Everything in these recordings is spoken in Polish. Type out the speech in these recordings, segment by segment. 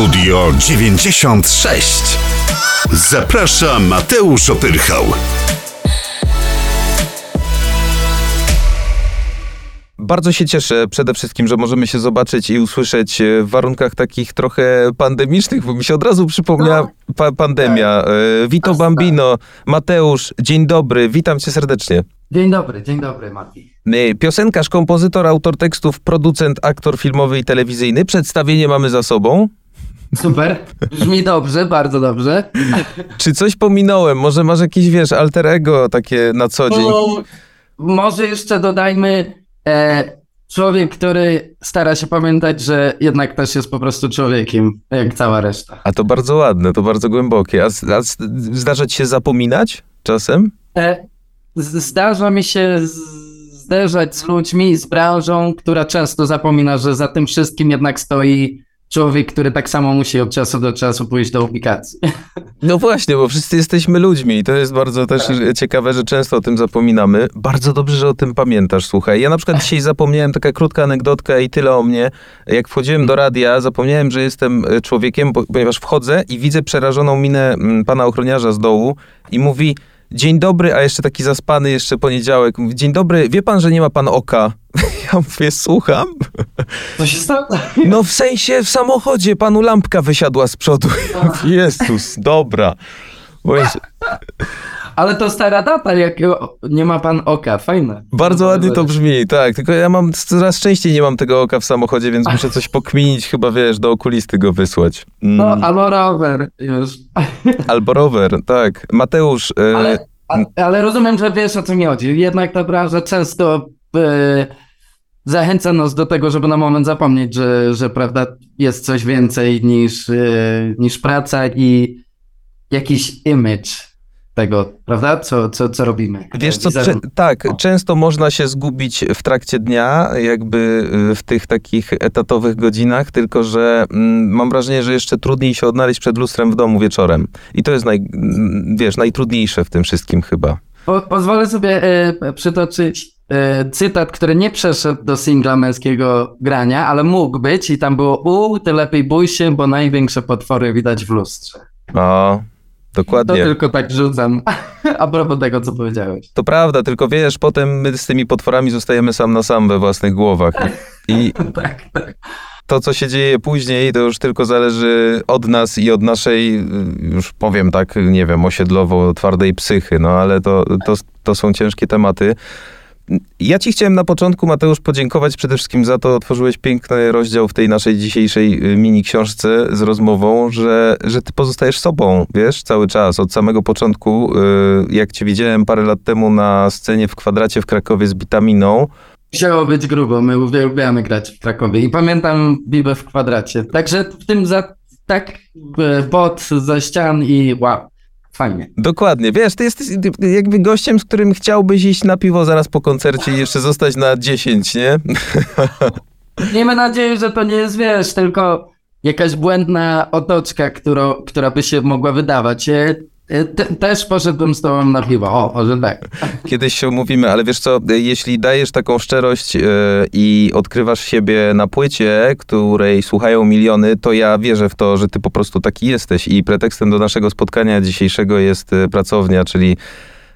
Studio 96. Zaprasza Mateusz Opyrchał. Bardzo się cieszę przede wszystkim, że możemy się zobaczyć i usłyszeć e, w warunkach takich trochę pandemicznych, bo mi się od razu przypomniała pa pandemia. E, Vito Bambino, Mateusz, dzień dobry, witam cię serdecznie. Dzień dobry, dzień dobry, Mati. E, Piosenkarz, kompozytor, autor tekstów, producent, aktor filmowy i telewizyjny. Przedstawienie mamy za sobą. Super, brzmi dobrze, bardzo dobrze. Czy coś pominąłem? Może masz jakieś, wiesz, alter ego takie na co dzień? No, może jeszcze dodajmy e, człowiek, który stara się pamiętać, że jednak też jest po prostu człowiekiem, jak cała reszta. A to bardzo ładne, to bardzo głębokie. A, a zdarza ci się zapominać czasem? E, zdarza mi się z- zderzać z ludźmi, z branżą, która często zapomina, że za tym wszystkim jednak stoi człowiek, który tak samo musi od czasu do czasu pójść do ubikacji. No właśnie, bo wszyscy jesteśmy ludźmi i to jest bardzo też ciekawe, że często o tym zapominamy. Bardzo dobrze, że o tym pamiętasz, słuchaj. Ja na przykład dzisiaj zapomniałem, taka krótka anegdotka i tyle o mnie. Jak wchodziłem do radia, zapomniałem, że jestem e, człowiekiem, ponieważ wchodzę i widzę przerażoną minę mm, pana ochroniarza z dołu i mówi dzień dobry, a jeszcze taki zaspany, jeszcze poniedziałek. Mówi, dzień dobry, wie pan, że nie ma pan oka? Ja mówię, słucham? Co się stało? No w sensie w samochodzie panu lampka wysiadła z przodu. Jezus, dobra. Bo jest, Ale to stara data, jak nie ma pan oka, fajne. bardzo ładnie to brzmi, tak. Tylko ja mam coraz częściej nie mam tego oka w samochodzie, więc muszę coś pokminić, chyba wiesz, do okulisty go wysłać. Mm. No, albo rower już. Albo rower, tak. Mateusz, e, Ale, ale rozumiem, że wiesz o co mi chodzi. Jednak ta branża często e, zachęca nas do tego, żeby na moment zapomnieć, że, że prawda, jest coś więcej niż, e, niż praca i jakiś image tego, prawda, co, co, co robimy. Wiesz co, cze- tak, O. często można się zgubić w trakcie dnia, jakby y, w tych takich etatowych godzinach, tylko że mm, mam wrażenie, że jeszcze trudniej się odnaleźć przed lustrem w domu wieczorem. I to jest, naj, mm, wiesz, najtrudniejsze w tym wszystkim chyba. Po, pozwolę sobie e, przytoczyć e, cytat, który nie przeszedł do singla męskiego grania, ale mógł być i tam było u, ty lepiej bój się, bo największe potwory widać w lustrze. O, To dokładnie. tylko tak rzucam a propos tego, co powiedziałeś. To prawda, tylko wiesz, potem my z tymi potworami zostajemy sam na sam we własnych głowach. I tak, tak. to, co się dzieje później, to już tylko zależy od nas i od naszej, y, już powiem tak, nie wiem, osiedlowo twardej psychy, no ale to, to, to są ciężkie tematy. Ja ci chciałem na początku, Mateusz, podziękować przede wszystkim za to, otworzyłeś piękny rozdział w tej naszej dzisiejszej y, mini książce z rozmową, że, że ty pozostajesz sobą, wiesz, cały czas, od samego początku. y, Jak cię widziałem parę lat temu na scenie w kwadracie w Krakowie z Bitaminą, Musiało być grubo, my uwielbiamy grać w Krakowie i pamiętam Bibę w kwadracie. Także w tym za, tak e, bot ze ścian i wow, fajnie. Dokładnie, wiesz, ty jesteś jakby gościem, z którym chciałbyś iść na piwo zaraz po koncercie i jeszcze zostać na 10, nie? Miejmy nadzieję, że to nie jest, wiesz, tylko jakaś błędna otoczka, którą, która by się mogła wydawać. E, e, te, też poszedłbym z tobą na piwo, o, o że tak. Kiedyś się umówimy, ale wiesz co, jeśli dajesz taką szczerość yy, i odkrywasz siebie na płycie, której słuchają miliony, to ja wierzę w to, że ty po prostu taki jesteś i pretekstem do naszego spotkania dzisiejszego jest y, pracownia, czyli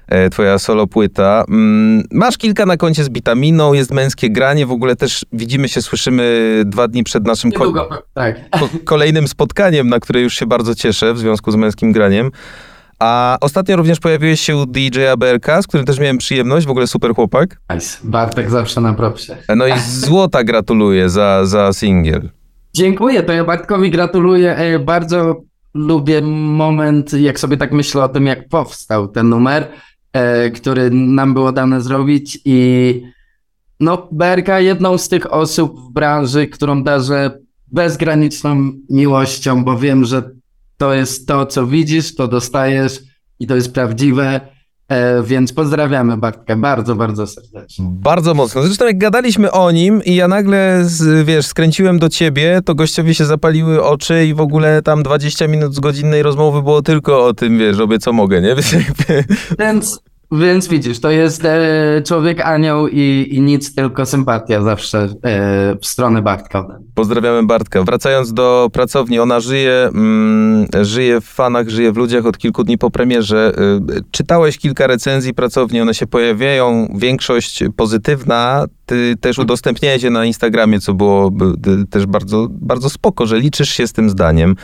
e, twoja solo płyta. Mm, Masz kilka na koncie z bitaminą, jest męskie granie, w ogóle też widzimy się, słyszymy dwa dni przed naszym ko- Niedługo, tak. ko- kolejnym spotkaniem, na które już się bardzo cieszę w związku z męskim graniem. A ostatnio również pojawiłeś się u DJ-a BRK, z którym też miałem przyjemność, w ogóle super chłopak. Nice. Bartek zawsze na propsie. No i złota gratuluję za, za singiel. Dziękuję, to ja Bartkowi gratuluję. E, Bardzo lubię moment, jak sobie tak myślę o tym, jak powstał ten numer, e, który nam było dane zrobić i no Berka jedną z tych osób w branży, którą darzę bezgraniczną miłością, bo wiem, że to jest to, co widzisz, to dostajesz i to jest prawdziwe, e, więc pozdrawiamy Bartka bardzo, bardzo serdecznie. Bardzo mocno. Zresztą jak gadaliśmy o nim i ja nagle, z, wiesz, skręciłem do ciebie, to gościowi się zapaliły oczy i w ogóle tam 20 minut z godzinnej rozmowy było tylko o tym, wiesz, robię co mogę, nie? Więc. Więc widzisz, to jest e, człowiek anioł i, i nic, tylko sympatia zawsze e, w stronę Bartka. Pozdrawiamy Bartka. Wracając do pracowni, ona żyje, mm, żyje w fanach, żyje w ludziach od kilku dni po premierze. Y, czytałeś kilka recenzji pracowni, one się pojawiają, większość pozytywna. Ty też udostępniałeś je na Instagramie, co było y, też bardzo, bardzo spoko, że liczysz się z tym zdaniem.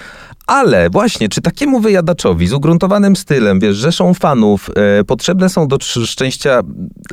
Ale właśnie, czy takiemu wyjadaczowi z ugruntowanym stylem, wiesz, rzeszą fanów, e, potrzebne są do szczęścia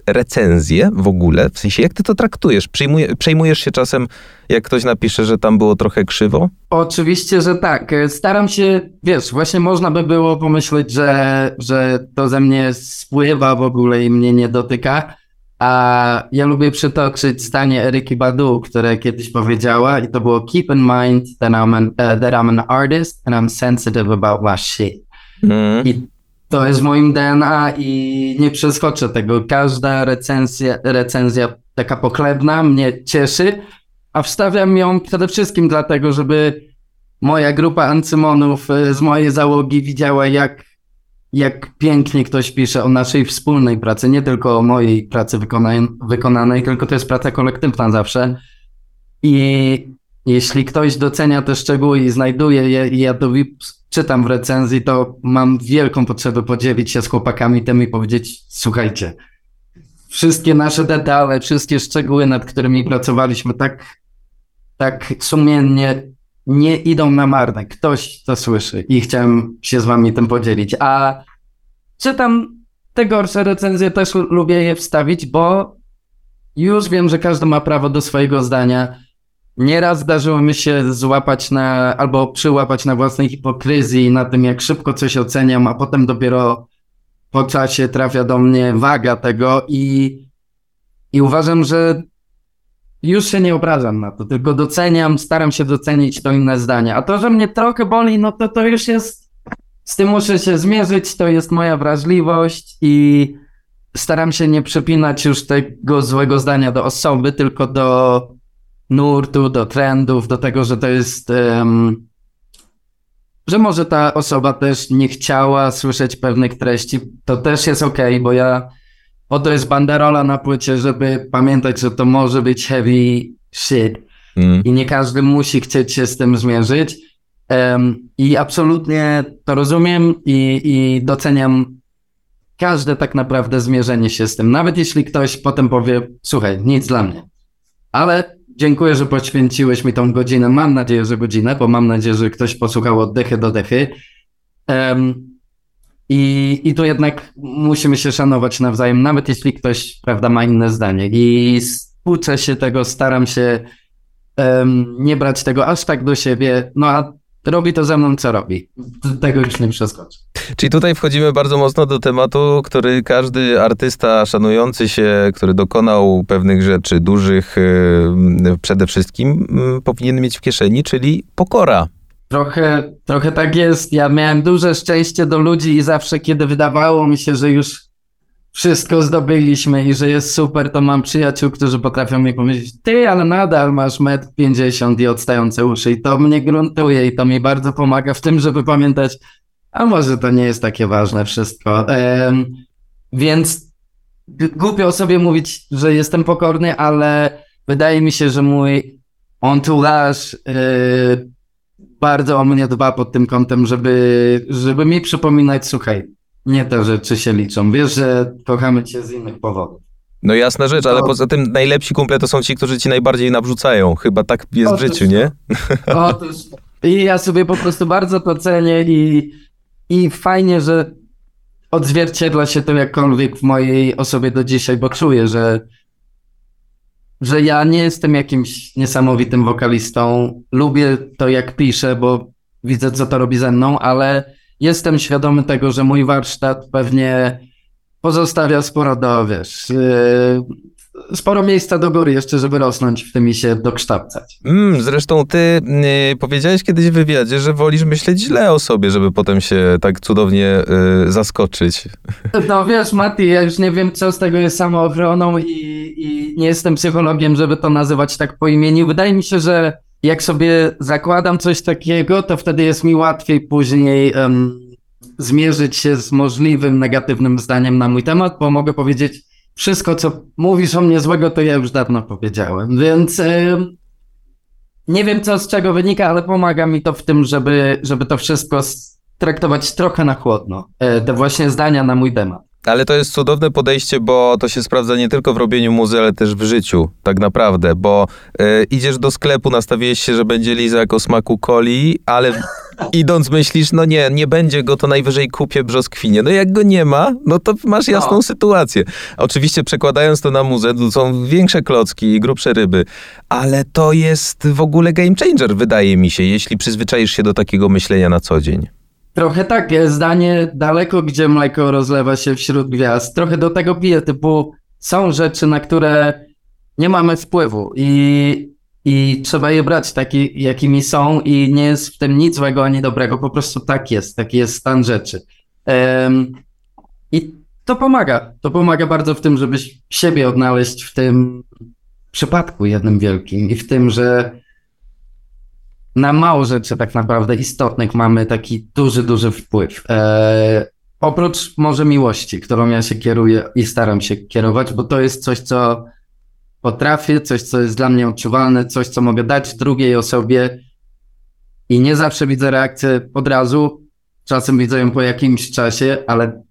recenzje w ogóle? W sensie, jak ty to traktujesz? Przejmuje, przejmujesz się czasem, jak ktoś napisze, że tam było trochę krzywo? Oczywiście, że tak. Staram się, wiesz, właśnie można by było pomyśleć, że, że to ze mnie spływa w ogóle i mnie nie dotyka. A ja lubię przytoczyć zdanie Eryki Badu, które kiedyś powiedziała i to było Keep in mind that I'm an, uh, that I'm an artist and I'm sensitive about my shit. Mm. I to jest moim DNA i nie przeskoczę tego. Każda recenzja, recenzja taka pochlebna mnie cieszy, a wstawiam ją przede wszystkim dlatego, żeby moja grupa ancymonów y, z mojej załogi widziała, jak jak pięknie ktoś pisze o naszej wspólnej pracy, nie tylko o mojej pracy wykonanej, wykonanej tylko to jest praca kolektywna zawsze. I jeśli ktoś docenia te szczegóły i znajduje je i ja to czytam w recenzji, to mam wielką potrzebę podzielić się z chłopakami tym i powiedzieć, słuchajcie, wszystkie nasze detale, wszystkie szczegóły, nad którymi pracowaliśmy tak, tak sumiennie, nie idą na marne. Ktoś to słyszy i chciałem się z wami tym podzielić. A czytam te gorsze recenzje, też lubię je wstawić, bo już wiem, że każdy ma prawo do swojego zdania. Nieraz zdarzyło mi się złapać na, albo przyłapać na własnej hipokryzji, na tym, jak szybko coś oceniam, a potem dopiero po czasie trafia do mnie waga tego i, i uważam, że już się nie obrażam na to, tylko doceniam, staram się docenić to inne zdanie. A to, że mnie trochę boli, no to to już jest, z tym muszę się zmierzyć, to jest moja wrażliwość i staram się nie przypinać już tego złego zdania do osoby, tylko do nurtu, do trendów, do tego, że to jest, um, że może ta osoba też nie chciała słyszeć pewnych treści, to też jest ok, bo ja po to jest banderola na płycie, żeby pamiętać, że to może być heavy shit mm. i nie każdy musi chcieć się z tym zmierzyć. Um, I absolutnie to rozumiem i, i doceniam każde tak naprawdę zmierzenie się z tym. Nawet jeśli ktoś potem powie, słuchaj, nic dla mnie. Ale dziękuję, że poświęciłeś mi tą godzinę. Mam nadzieję, że godzinę, bo mam nadzieję, że ktoś posłuchał od dechy do dechy. Um, i, I tu jednak musimy się szanować nawzajem, nawet jeśli ktoś, prawda, ma inne zdanie. I uczę się tego, staram się um, nie brać tego aż tak do siebie, no a robi to ze mną, co robi. Tego już nie przeskoczę. Czyli tutaj wchodzimy bardzo mocno do tematu, który każdy artysta szanujący się, który dokonał pewnych rzeczy dużych, przede wszystkim yy, powinien mieć w kieszeni, czyli pokora. Trochę, trochę tak jest. Ja miałem duże szczęście do ludzi i zawsze, kiedy wydawało mi się, że już wszystko zdobyliśmy i że jest super, to mam przyjaciół, którzy potrafią mi powiedzieć, ty, ale nadal masz metr 50 i odstające uszy i to mnie gruntuje i to mi bardzo pomaga w tym, żeby pamiętać, a może to nie jest takie ważne wszystko. Um, więc głupio sobie mówić, że jestem pokorny, ale wydaje mi się, że mój entourage yy, bardzo o mnie dba pod tym kątem, żeby, żeby mi przypominać, słuchaj, nie te rzeczy się liczą. Wiesz, że kochamy cię z innych powodów. No jasna rzecz, ale poza tym najlepsi kumple to są ci, którzy ci najbardziej nawrzucają. Chyba tak jest Otóż, w życiu, nie? Otóż. I ja sobie po prostu bardzo to cenię i, i fajnie, że odzwierciedla się to jakkolwiek w mojej osobie do dzisiaj, bo czuję, że że ja nie jestem jakimś niesamowitym wokalistą. Lubię to, jak piszę, bo widzę, co to robi ze mną, ale jestem świadomy tego, że mój warsztat pewnie pozostawia sporo do, wiesz, yy, sporo miejsca do góry jeszcze, żeby rosnąć w tym i się dokształcać. Mm, zresztą ty yy, powiedziałeś kiedyś w wywiadzie, że wolisz myśleć źle o sobie, żeby potem się tak cudownie yy, zaskoczyć. No wiesz, Mati, ja już nie wiem, co z tego jest samoochroną i, i nie jestem psychologiem, żeby to nazywać tak po imieniu. Wydaje mi się, że jak sobie zakładam coś takiego, to wtedy jest mi łatwiej później um, zmierzyć się z możliwym negatywnym zdaniem na mój temat, bo mogę powiedzieć wszystko, co mówisz o mnie złego, to ja już dawno powiedziałem, więc e, nie wiem, co z czego wynika, ale pomaga mi to w tym, żeby, żeby to wszystko traktować trochę na chłodno, e, te właśnie zdania na mój temat. Ale to jest cudowne podejście, bo to się sprawdza nie tylko w robieniu muzy, ale też w życiu, tak naprawdę, bo y, idziesz do sklepu, nastawiłeś się, że będzie lizak o smaku coli, ale idąc myślisz, no nie, nie będzie go, to najwyżej kupię brzoskwinie. No jak go nie ma, no to masz jasną no. sytuację. Oczywiście przekładając to na muzę, to są większe klocki i grubsze ryby, ale to jest w ogóle game changer, wydaje mi się, jeśli przyzwyczaisz się do takiego myślenia na co dzień. Trochę tak, zdanie daleko, gdzie mleko rozlewa się wśród gwiazd. Trochę do tego piję, typu są rzeczy, na które nie mamy wpływu i, i trzeba je brać taki, jakimi są i nie jest w tym nic złego ani dobrego, po prostu tak jest, taki jest stan rzeczy. Um, I to pomaga, to pomaga bardzo w tym, żeby siebie odnaleźć w tym przypadku jednym wielkim i w tym, że na mało rzeczy tak naprawdę istotnych mamy taki duży, duży wpływ. E, oprócz może miłości, którą ja się kieruję i staram się kierować, bo to jest coś, co potrafię, coś, co jest dla mnie odczuwalne, coś, co mogę dać drugiej osobie i nie zawsze widzę reakcję od razu, czasem widzę ją po jakimś czasie, ale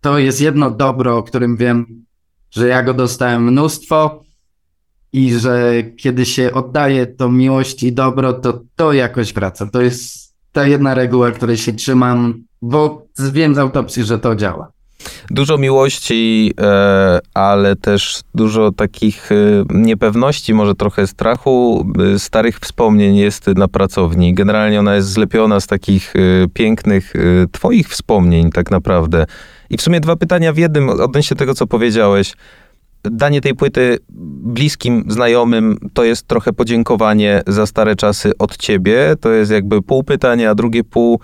to jest jedno dobro, o którym wiem, że ja go dostałem mnóstwo i że kiedy się oddaje to miłość i dobro, to to jakoś wraca. To jest ta jedna reguła, której się trzymam, bo wiem z autopsji, że to działa. Dużo miłości, e, ale też dużo takich e, niepewności, może trochę strachu, e, starych wspomnień jest na pracowni. Generalnie ona jest zlepiona z takich pięknych Twoich wspomnień, tak naprawdę. I w sumie dwa pytania w jednym odnośnie tego, co powiedziałeś danie tej płyty bliskim znajomym to jest trochę podziękowanie za stare czasy od ciebie. To jest jakby pół pytania, a drugie pół.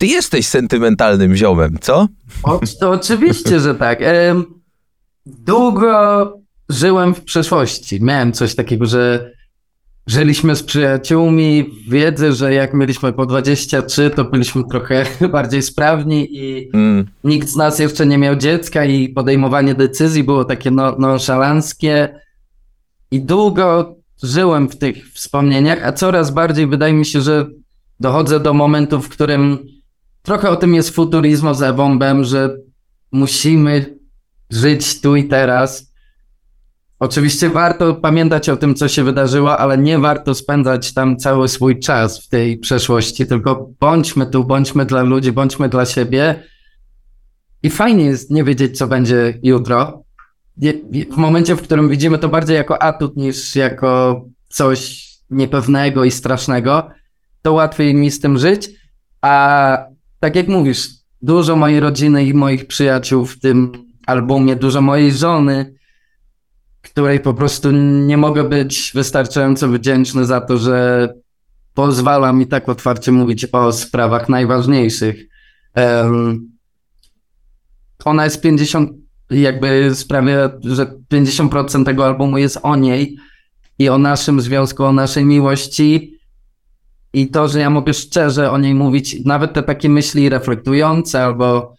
Ty jesteś sentymentalnym ziomem, co? O, to oczywiście, że tak. Długo żyłem w przeszłości. Miałem coś takiego, że żyliśmy z przyjaciółmi, wiedzę, że jak mieliśmy po 23, to byliśmy trochę bardziej sprawni i mm. nikt z nas jeszcze nie miał dziecka i podejmowanie decyzji było takie no, nonszalanckie i długo żyłem w tych wspomnieniach, a coraz bardziej wydaje mi się, że dochodzę do momentu, w którym trochę o tym jest futurizmo z Ewą że musimy żyć tu i teraz, Oczywiście warto pamiętać o tym, co się wydarzyło, ale nie warto spędzać tam cały swój czas w tej przeszłości, tylko bądźmy tu, bądźmy dla ludzi, bądźmy dla siebie. I fajnie jest nie wiedzieć, co będzie jutro. W momencie, w którym widzimy to bardziej jako atut niż jako coś niepewnego i strasznego, to łatwiej mi z tym żyć. A tak jak mówisz, dużo mojej rodziny i moich przyjaciół w tym albumie, dużo mojej żony, której po prostu nie mogę być wystarczająco wdzięczny za to, że pozwala mi tak otwarcie mówić o sprawach najważniejszych. Um, ona jest 50, jakby sprawia, że 50% tego albumu jest o niej i o naszym związku, o naszej miłości. I to, że ja mogę szczerze o niej mówić, nawet te takie myśli reflektujące, albo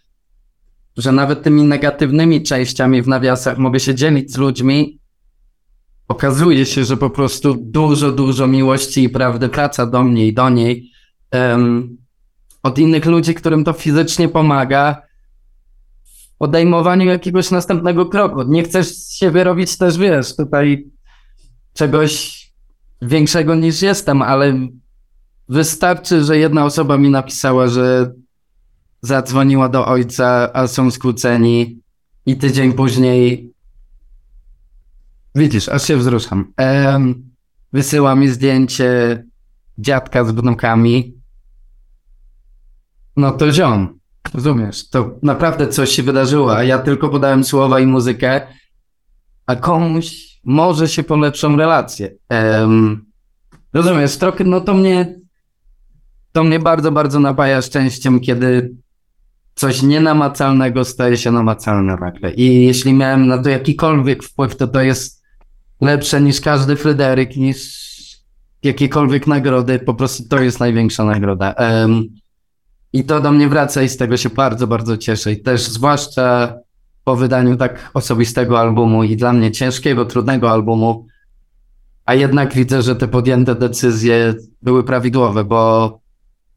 że nawet tymi negatywnymi częściami w nawiasach mogę się dzielić z ludźmi, okazuje się, że po prostu dużo, dużo miłości i prawdy wraca do mnie i do niej um, od innych ludzi, którym to fizycznie pomaga w podejmowaniu jakiegoś następnego kroku. Nie chcesz się wyrobić też, wiesz, tutaj czegoś większego niż jestem, ale wystarczy, że jedna osoba mi napisała, że zadzwoniła do ojca, a są skłóceni i tydzień później Widzisz, aż się wzruszam. Ehm, wysyła mi zdjęcie dziadka z wnukami. No to ziom, rozumiesz, to naprawdę coś się wydarzyło, a ja tylko podałem słowa i muzykę, a komuś może się polepszą relacje. Um, rozumiesz, trochę, no to mnie, to mnie bardzo, bardzo napaja szczęściem, kiedy coś nienamacalnego staje się namacalne nagle. I jeśli miałem na to jakikolwiek wpływ, to to jest lepsze niż każdy Fryderyk, niż jakiekolwiek nagrody. Po prostu to jest największa nagroda. Um, I to do mnie wraca i z tego się bardzo, bardzo cieszę. I też zwłaszcza po wydaniu tak osobistego albumu i dla mnie ciężkiego, trudnego albumu, a jednak widzę, że te podjęte decyzje były prawidłowe, bo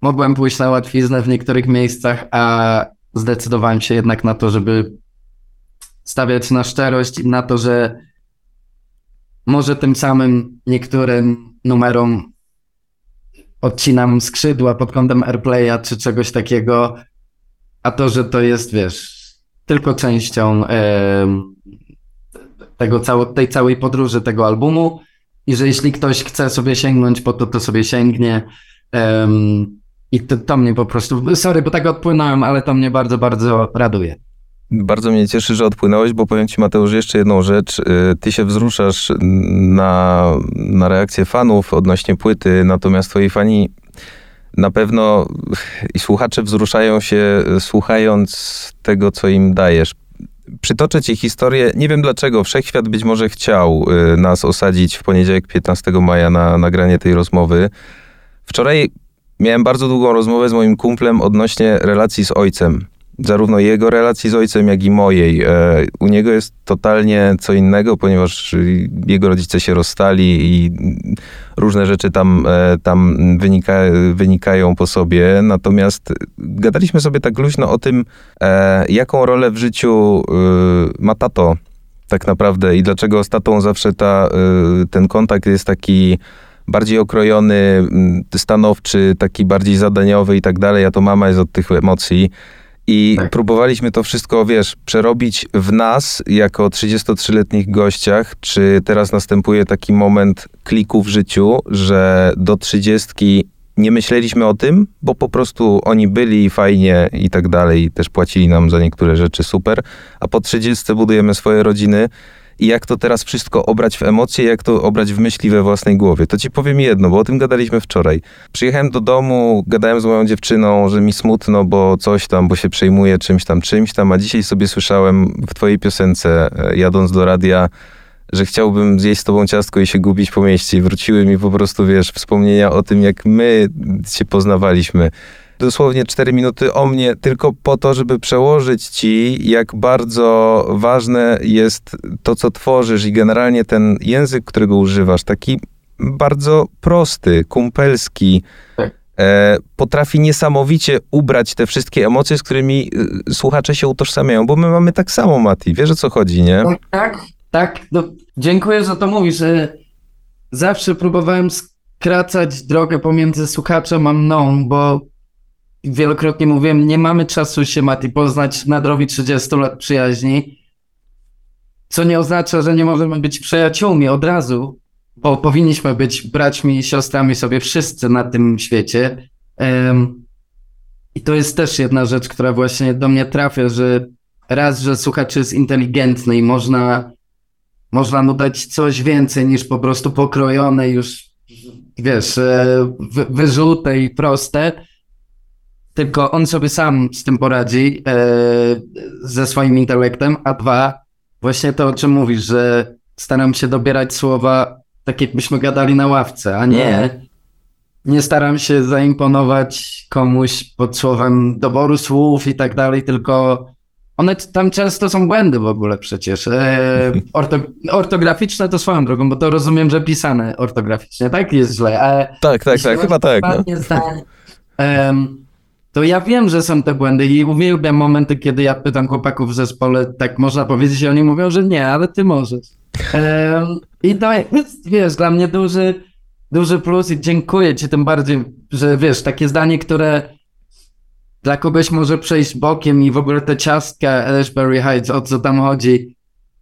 mogłem pójść na łatwiznę w niektórych miejscach, a zdecydowałem się jednak na to, żeby stawiać na szczerość i na to, że może tym samym niektórym numerom odcinam skrzydła pod kątem airplaya czy czegoś takiego, a to, że to jest, wiesz, tylko częścią e, tego cało, tej całej podróży tego albumu i że jeśli ktoś chce sobie sięgnąć po to, to sobie sięgnie um, i to, to mnie po prostu, sorry, bo tak odpłynąłem, ale to mnie bardzo, bardzo raduje. Bardzo mnie cieszy, że odpłynąłeś, bo powiem ci Mateusz jeszcze jedną rzecz. Y, ty się wzruszasz na, na reakcję fanów odnośnie płyty, natomiast twoi fani na pewno i słuchacze wzruszają się słuchając tego, co im dajesz. Przytoczę ci historię, nie wiem dlaczego, Wszechświat być może chciał y, nas osadzić w poniedziałek 15 maja na nagranie tej rozmowy. Wczoraj miałem bardzo długą rozmowę z moim kumplem odnośnie relacji z ojcem zarówno jego relacji z ojcem, jak i mojej. E, u niego jest totalnie co innego, ponieważ jego rodzice się rozstali i różne rzeczy tam, e, tam wynika, wynikają po sobie. Natomiast gadaliśmy sobie tak luźno o tym, e, jaką rolę w życiu ma tato tak naprawdę i dlaczego z tatą zawsze ta, ten kontakt jest taki bardziej okrojony, stanowczy, taki bardziej zadaniowy i tak dalej, a to mama jest od tych emocji. I tak. próbowaliśmy to wszystko, wiesz, przerobić w nas, jako 33-letnich gościach. Czy teraz następuje taki moment kliku w życiu, że do 30 nie myśleliśmy o tym, bo po prostu oni byli fajnie i tak dalej, też płacili nam za niektóre rzeczy super, a po 30 budujemy swoje rodziny i jak to teraz wszystko obrać w emocje, jak to obrać w myśli we własnej głowie. To ci powiem jedno, bo o tym gadaliśmy wczoraj. Przyjechałem do domu, gadałem z moją dziewczyną, że mi smutno, bo coś tam, bo się przejmuje czymś tam, czymś tam, a dzisiaj sobie słyszałem w twojej piosence, e, jadąc do radia, że chciałbym zjeść z tobą ciastko i się gubić po mieście i wróciły mi po prostu, wiesz, wspomnienia o tym, jak my się poznawaliśmy dosłownie 4 minuty o mnie, tylko po to, żeby przełożyć ci, jak bardzo ważne jest to, co tworzysz i generalnie ten język, którego używasz, taki bardzo prosty, kumpelski. Tak. E, potrafi niesamowicie ubrać te wszystkie emocje, z którymi y, słuchacze się utożsamiają, bo my mamy tak samo, Mati. Wiesz o co chodzi, nie? Tak, tak. tak. No, dziękuję, że to mówisz. Zawsze próbowałem skracać drogę pomiędzy słuchaczem a mną, bo wielokrotnie mówiłem, nie mamy czasu się, Mati, poznać na drogi 30 lat przyjaźni, co nie oznacza, że nie możemy być przyjaciółmi od razu, bo powinniśmy być braćmi i siostrami sobie wszyscy na tym świecie. Um, I to jest też jedna rzecz, która właśnie do mnie trafia, że raz, że słuchacz jest inteligentny i można, można mu dać coś więcej niż po prostu pokrojone już, wiesz, e, wyrzute i proste, tylko on sobie sam z tym poradzi e, ze swoim intelektem, a dwa, właśnie to, o czym mówisz, że staram się dobierać słowa tak, jakbyśmy gadali na ławce, a nie, nie staram się zaimponować komuś pod słowem doboru słów i tak dalej, tylko one tam często są błędy w ogóle przecież. E, orto, ortograficzne to swoją drogą, bo to rozumiem, że pisane ortograficznie, tak? Jest źle. E, tak, tak, tak, chyba tak. No. Zdań, to ja wiem, że są te błędy i uwielbiam momenty, kiedy ja pytam chłopaków w zespole, tak można powiedzieć, i oni mówią, że nie, ale ty możesz. Um, I to jest, wiesz, dla mnie duży, duży plus i dziękuję ci tym bardziej, że wiesz, takie zdanie, które dla kogoś może przejść bokiem i w ogóle te ciastka Ashbury Heights, o co tam chodzi,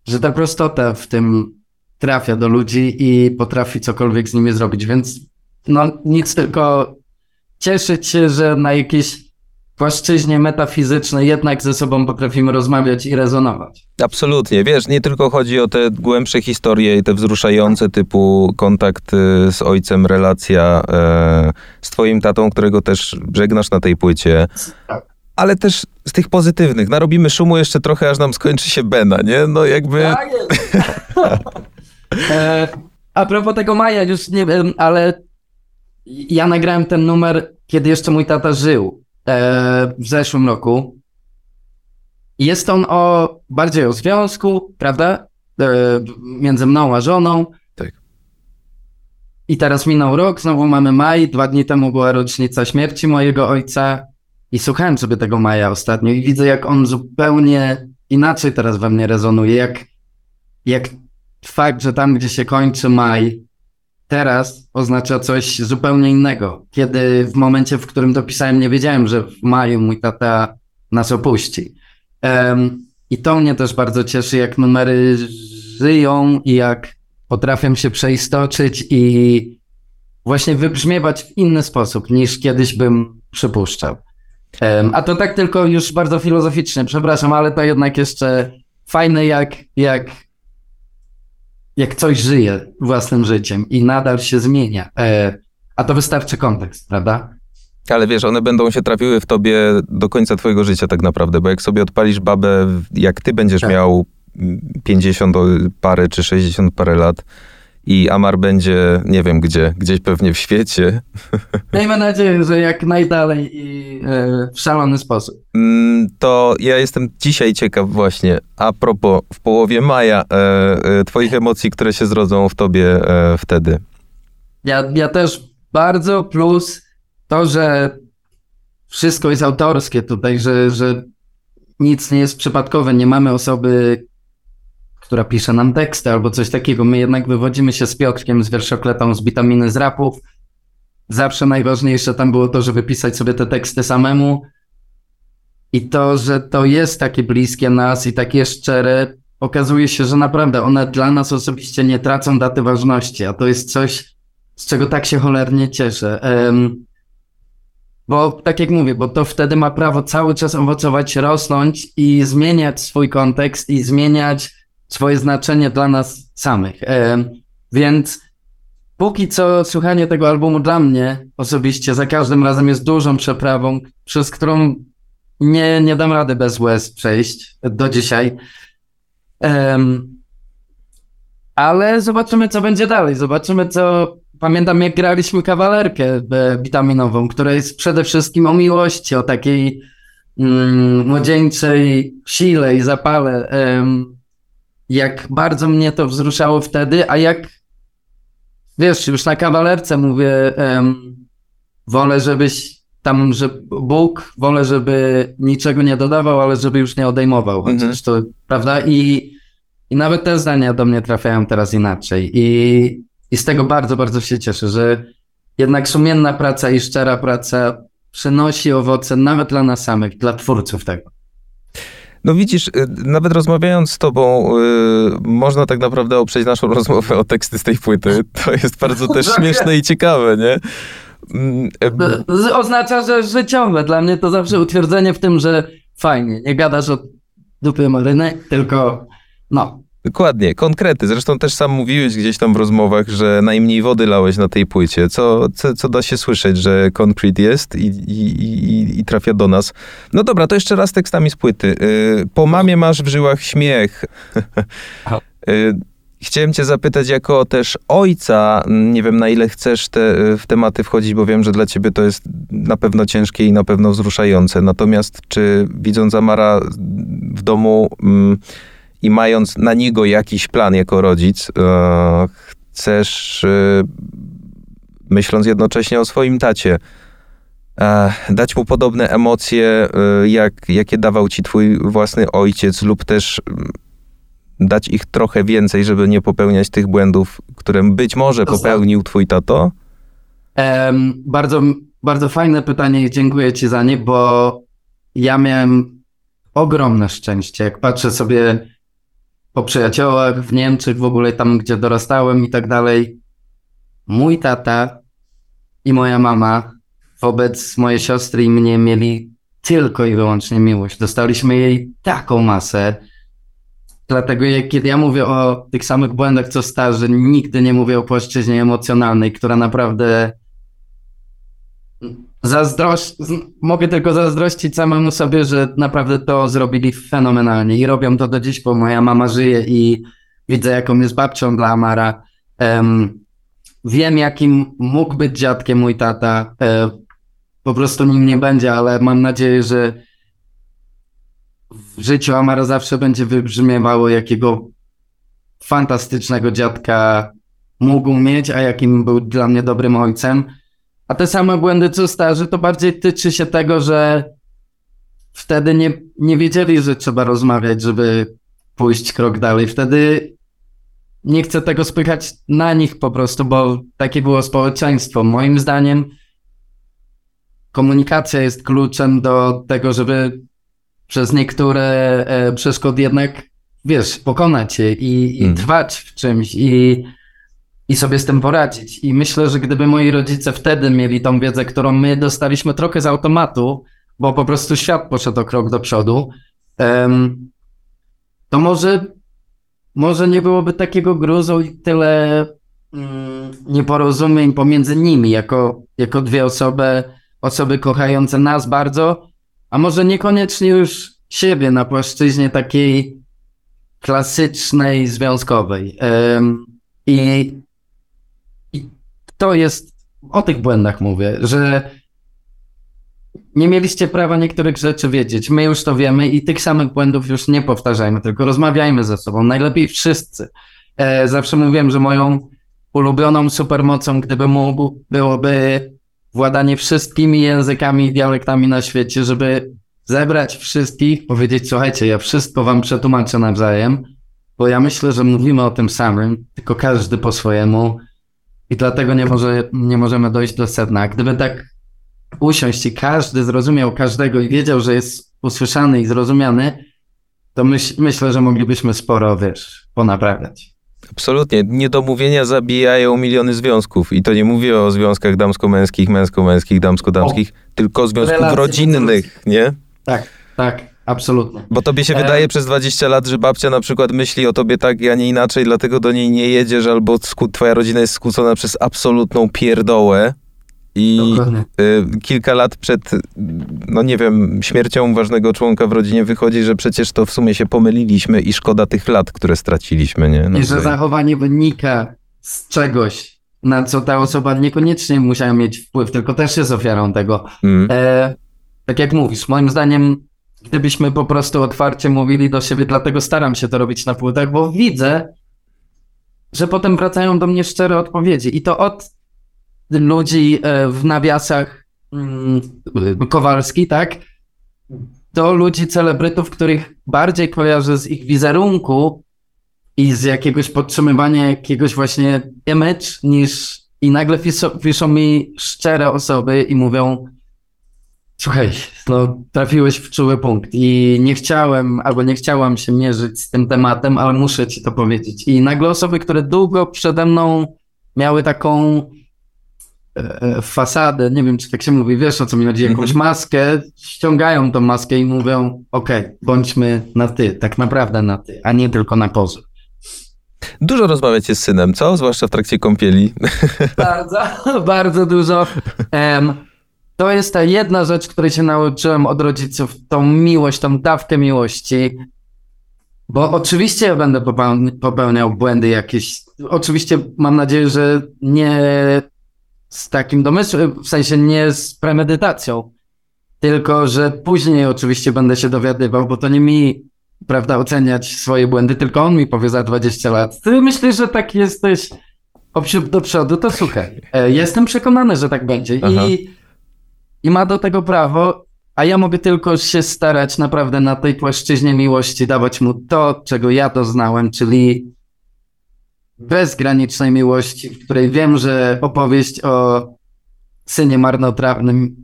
że ta prostota w tym trafia do ludzi i potrafi cokolwiek z nimi zrobić, więc no nic tylko cieszyć się, że na jakiejś płaszczyźnie metafizycznej jednak ze sobą potrafimy rozmawiać i rezonować. Absolutnie. Wiesz, nie tylko chodzi o te głębsze historie i te wzruszające typu kontakt y, z ojcem, relacja e, z twoim tatą, którego też żegnasz na tej płycie. Tak. Ale też z tych pozytywnych. Narobimy szumu jeszcze trochę, aż nam skończy się Bena, nie? No jakby... Tak e, a propos tego Maja, już nie wiem, ale ja nagrałem ten numer, kiedy jeszcze mój tata żył. e, w zeszłym roku. Jest on o bardziej o związku, prawda? E, między mną a żoną. Tak. I teraz minął rok, znowu mamy maj. Dwa dni temu była rocznica śmierci mojego ojca. I słuchałem sobie tego maja ostatnio i widzę, jak on zupełnie inaczej teraz we mnie rezonuje. Jak, jak fakt, że tam, gdzie się kończy maj, teraz oznacza coś zupełnie innego. Kiedy w momencie, w którym to pisałem, nie wiedziałem, że w maju mój tata nas opuści. Um, I to mnie też bardzo cieszy, jak numery żyją i jak potrafią się przeistoczyć i właśnie wybrzmiewać w inny sposób niż kiedyś bym przypuszczał. Um, a to tak tylko już bardzo filozoficznie, przepraszam, ale to jednak jeszcze fajne, jak, jak jak coś żyje własnym życiem i nadal się zmienia. E, a to wystarczy kontekst, prawda? Ale wiesz, one będą się trafiły w tobie do końca twojego życia tak naprawdę, bo jak sobie odpalisz babę, jak ty będziesz tak. miał 50 parę czy 60 parę lat, i Amar będzie, nie wiem gdzie, gdzieś pewnie w świecie. Miejmy nadzieję, że jak najdalej i e, w szalony sposób. To ja jestem dzisiaj ciekaw właśnie, a propos w połowie maja, e, e, twoich emocji, które się zrodzą w tobie e, wtedy. Ja, ja też bardzo, plus to, że wszystko jest autorskie tutaj, że, że nic nie jest przypadkowe, nie mamy osoby, która pisze nam teksty albo coś takiego. My jednak wywodzimy się z Piotrkiem, z wierszokletą, z witaminy z rapów. Zawsze najważniejsze tam było to, żeby pisać sobie te teksty samemu. I to, że to jest takie bliskie nas i takie szczere, okazuje się, że naprawdę one dla nas osobiście nie tracą daty ważności, a to jest coś, z czego tak się cholernie cieszę. Um, bo tak jak mówię, bo to wtedy ma prawo cały czas owocować, rosnąć i zmieniać swój kontekst i zmieniać swoje znaczenie dla nas samych. E, więc póki co słuchanie tego albumu dla mnie osobiście za każdym razem jest dużą przeprawą, przez którą nie, nie dam rady bez łez przejść do dzisiaj. ale zobaczymy, co będzie dalej. Zobaczymy, co. Pamiętam, jak graliśmy kawalerkę witaminową, która jest przede wszystkim o miłości, o takiej mm, młodzieńczej sile i zapale jak bardzo mnie to wzruszało wtedy, a jak wiesz, już na kawalerce mówię, um, wolę, żebyś tam, że Bóg, wolę, żeby niczego nie dodawał, ale żeby już nie odejmował. Chociaż mhm. to, prawda? I, I nawet te zdania do mnie trafiają teraz inaczej. I, I z tego bardzo, bardzo się cieszę, że jednak sumienna praca i szczera praca przynosi owoce nawet dla nas samych, dla twórców tego. No widzisz, y, nawet rozmawiając z tobą, yy, można tak naprawdę oprzeć naszą rozmowę o teksty z tej płyty. To jest bardzo też śmieszne i ciekawe, nie? Mm, e, oznacza, że życiowe. Dla mnie to zawsze utwierdzenie w tym, że fajnie, nie gadasz o dupy marynek, tylko no, Dokładnie, konkrety. Zresztą też sam mówiłeś gdzieś tam w rozmowach, że najmniej wody lałeś na tej płycie, co, co, co da się słyszeć, że Concrete jest i, i, i, i, trafia do nas. No dobra, to jeszcze raz tekstami z płyty. Y, po mamie masz w żyłach śmiech. Y, chciałem cię zapytać jako też ojca, nie wiem na ile chcesz te, w tematy wchodzić, bo wiem, że dla ciebie to jest na pewno ciężkie i na pewno wzruszające. Natomiast czy widząc Amara w domu... I mając na niego jakiś plan jako rodzic, e, chcesz, e, myśląc jednocześnie o swoim tacie, e, dać mu podobne emocje, jak, jakie dawał ci twój własny ojciec, lub też dać ich trochę więcej, żeby nie popełniać tych błędów, które być może popełnił twój tato? Um, bardzo, bardzo fajne pytanie i dziękuję ci za nie, bo ja miałem ogromne szczęście. Jak patrzę sobie po przyjaciołach w Niemczech, w ogóle tam, gdzie dorastałem i tak dalej. Mój tata i moja mama wobec mojej siostry i mnie mieli tylko i wyłącznie miłość. Dostaliśmy jej taką masę. Dlatego kiedy ja mówię o tych samych błędach co starzy, nigdy nie mówię o płaszczyźnie emocjonalnej, która naprawdę Zazdrość, mogę tylko zazdrościć samemu sobie, że naprawdę to zrobili fenomenalnie i robią to do dziś, bo moja mama żyje i widzę, jaką jest babcią dla Amara. Um, wiem, jakim mógł być dziadkiem mój tata. Um, po prostu nim nie będzie, ale mam nadzieję, że w życiu Amara zawsze będzie wybrzmiewało, jakiego fantastycznego dziadka mógł mieć, a jakim był dla mnie dobrym ojcem. A te same błędy co starzy, to bardziej tyczy się tego, że wtedy nie, nie wiedzieli, że trzeba rozmawiać, żeby pójść krok dalej. Wtedy nie chcę tego spychać na nich po prostu, bo takie było społeczeństwo. Moim zdaniem komunikacja jest kluczem do tego, żeby przez niektóre e, przeszkody jednak, wiesz, pokonać je i, i Mm. trwać w czymś i, i sobie z tym poradzić. I myślę, że gdyby moi rodzice wtedy mieli tą wiedzę, którą my dostaliśmy trochę z automatu, bo po prostu świat poszedł o krok do przodu, to może, może nie byłoby takiego gruzu i tyle mm, nieporozumień pomiędzy nimi, jako, jako dwie osoby, osoby kochające nas bardzo, a może niekoniecznie już siebie na płaszczyźnie takiej klasycznej, związkowej. I, I to jest, o tych błędach mówię, że nie mieliście prawa niektórych rzeczy wiedzieć. My już to wiemy i tych samych błędów już nie powtarzajmy, tylko rozmawiajmy ze sobą. Najlepiej wszyscy. E, zawsze mówiłem, że moją ulubioną supermocą, gdyby mógł, byłoby władanie wszystkimi językami i dialektami na świecie, żeby zebrać wszystkich, powiedzieć, słuchajcie, ja wszystko wam przetłumaczę nawzajem, bo ja myślę, że mówimy o tym samym, tylko każdy po swojemu i dlatego nie, może, nie możemy dojść do sedna. Gdyby tak usiąść i każdy zrozumiał każdego i wiedział, że jest usłyszany i zrozumiany, to myśl, myślę, że moglibyśmy sporo, wiesz, ponaprawiać. Absolutnie. Niedomówienia zabijają miliony związków. I to nie mówię o związkach damsko-męskich, męsko-męskich, damsko-damskich, tylko związków rodzinnych, nie? Tak, tak, absolutnie. Bo tobie się E, wydaje przez 20 lat, że babcia na przykład myśli o tobie tak, a nie inaczej, dlatego do niej nie jedziesz, albo twoja rodzina jest skłócona przez absolutną pierdołę. I y, kilka lat przed, no nie wiem, śmiercią ważnego członka w rodzinie wychodzi, że przecież to w sumie się pomyliliśmy i szkoda tych lat, które straciliśmy, nie? No I że zachowanie wynika z czegoś, na co ta osoba niekoniecznie musiała mieć wpływ, tylko też jest ofiarą tego. Mm. E, tak jak mówisz, moim zdaniem, gdybyśmy po prostu otwarcie mówili do siebie, dlatego staram się to robić na płytach, bo widzę, że potem wracają do mnie szczere odpowiedzi. I to od ludzi e, w nawiasach mm, Kowalski, tak? Do ludzi celebrytów, których bardziej kojarzę z ich wizerunku i z jakiegoś podtrzymywania jakiegoś właśnie image niż i nagle piszą, mi szczere osoby i mówią słuchaj, no trafiłeś w czuły punkt i nie chciałem albo nie chciałam się mierzyć z tym tematem, ale muszę ci to powiedzieć. I nagle osoby, które długo przede mną miały taką fasadę, nie wiem czy tak się mówi, wiesz o co mi chodzi, jakąś Mhm. maskę, ściągają tą maskę i mówią okej, bądźmy na ty, tak naprawdę na ty, a nie tylko na pozór. Dużo rozmawiacie z synem, co? Zwłaszcza w trakcie kąpieli. Bardzo, bardzo dużo. Em, to jest ta jedna rzecz, której się nauczyłem od rodziców, tą miłość, tą dawkę miłości. Bo oczywiście ja będę popełni- popełniał błędy jakieś. Oczywiście mam nadzieję, że nie z takim domysłem, w sensie nie z premedytacją, tylko że później oczywiście będę się dowiadywał, bo to nie mi, prawda, oceniać swoje błędy, tylko on mi powie za 20 lat. Ty myślisz, że tak jesteś obsiup do przodu, to słuchaj. E, Jestem przekonany, że tak będzie Aha. i, i ma do tego prawo, a ja mogę tylko się starać naprawdę na tej płaszczyźnie miłości, dawać mu to, czego ja doznałem, czyli bezgranicznej miłości, w której wiem, że opowieść o synie marnotrawnym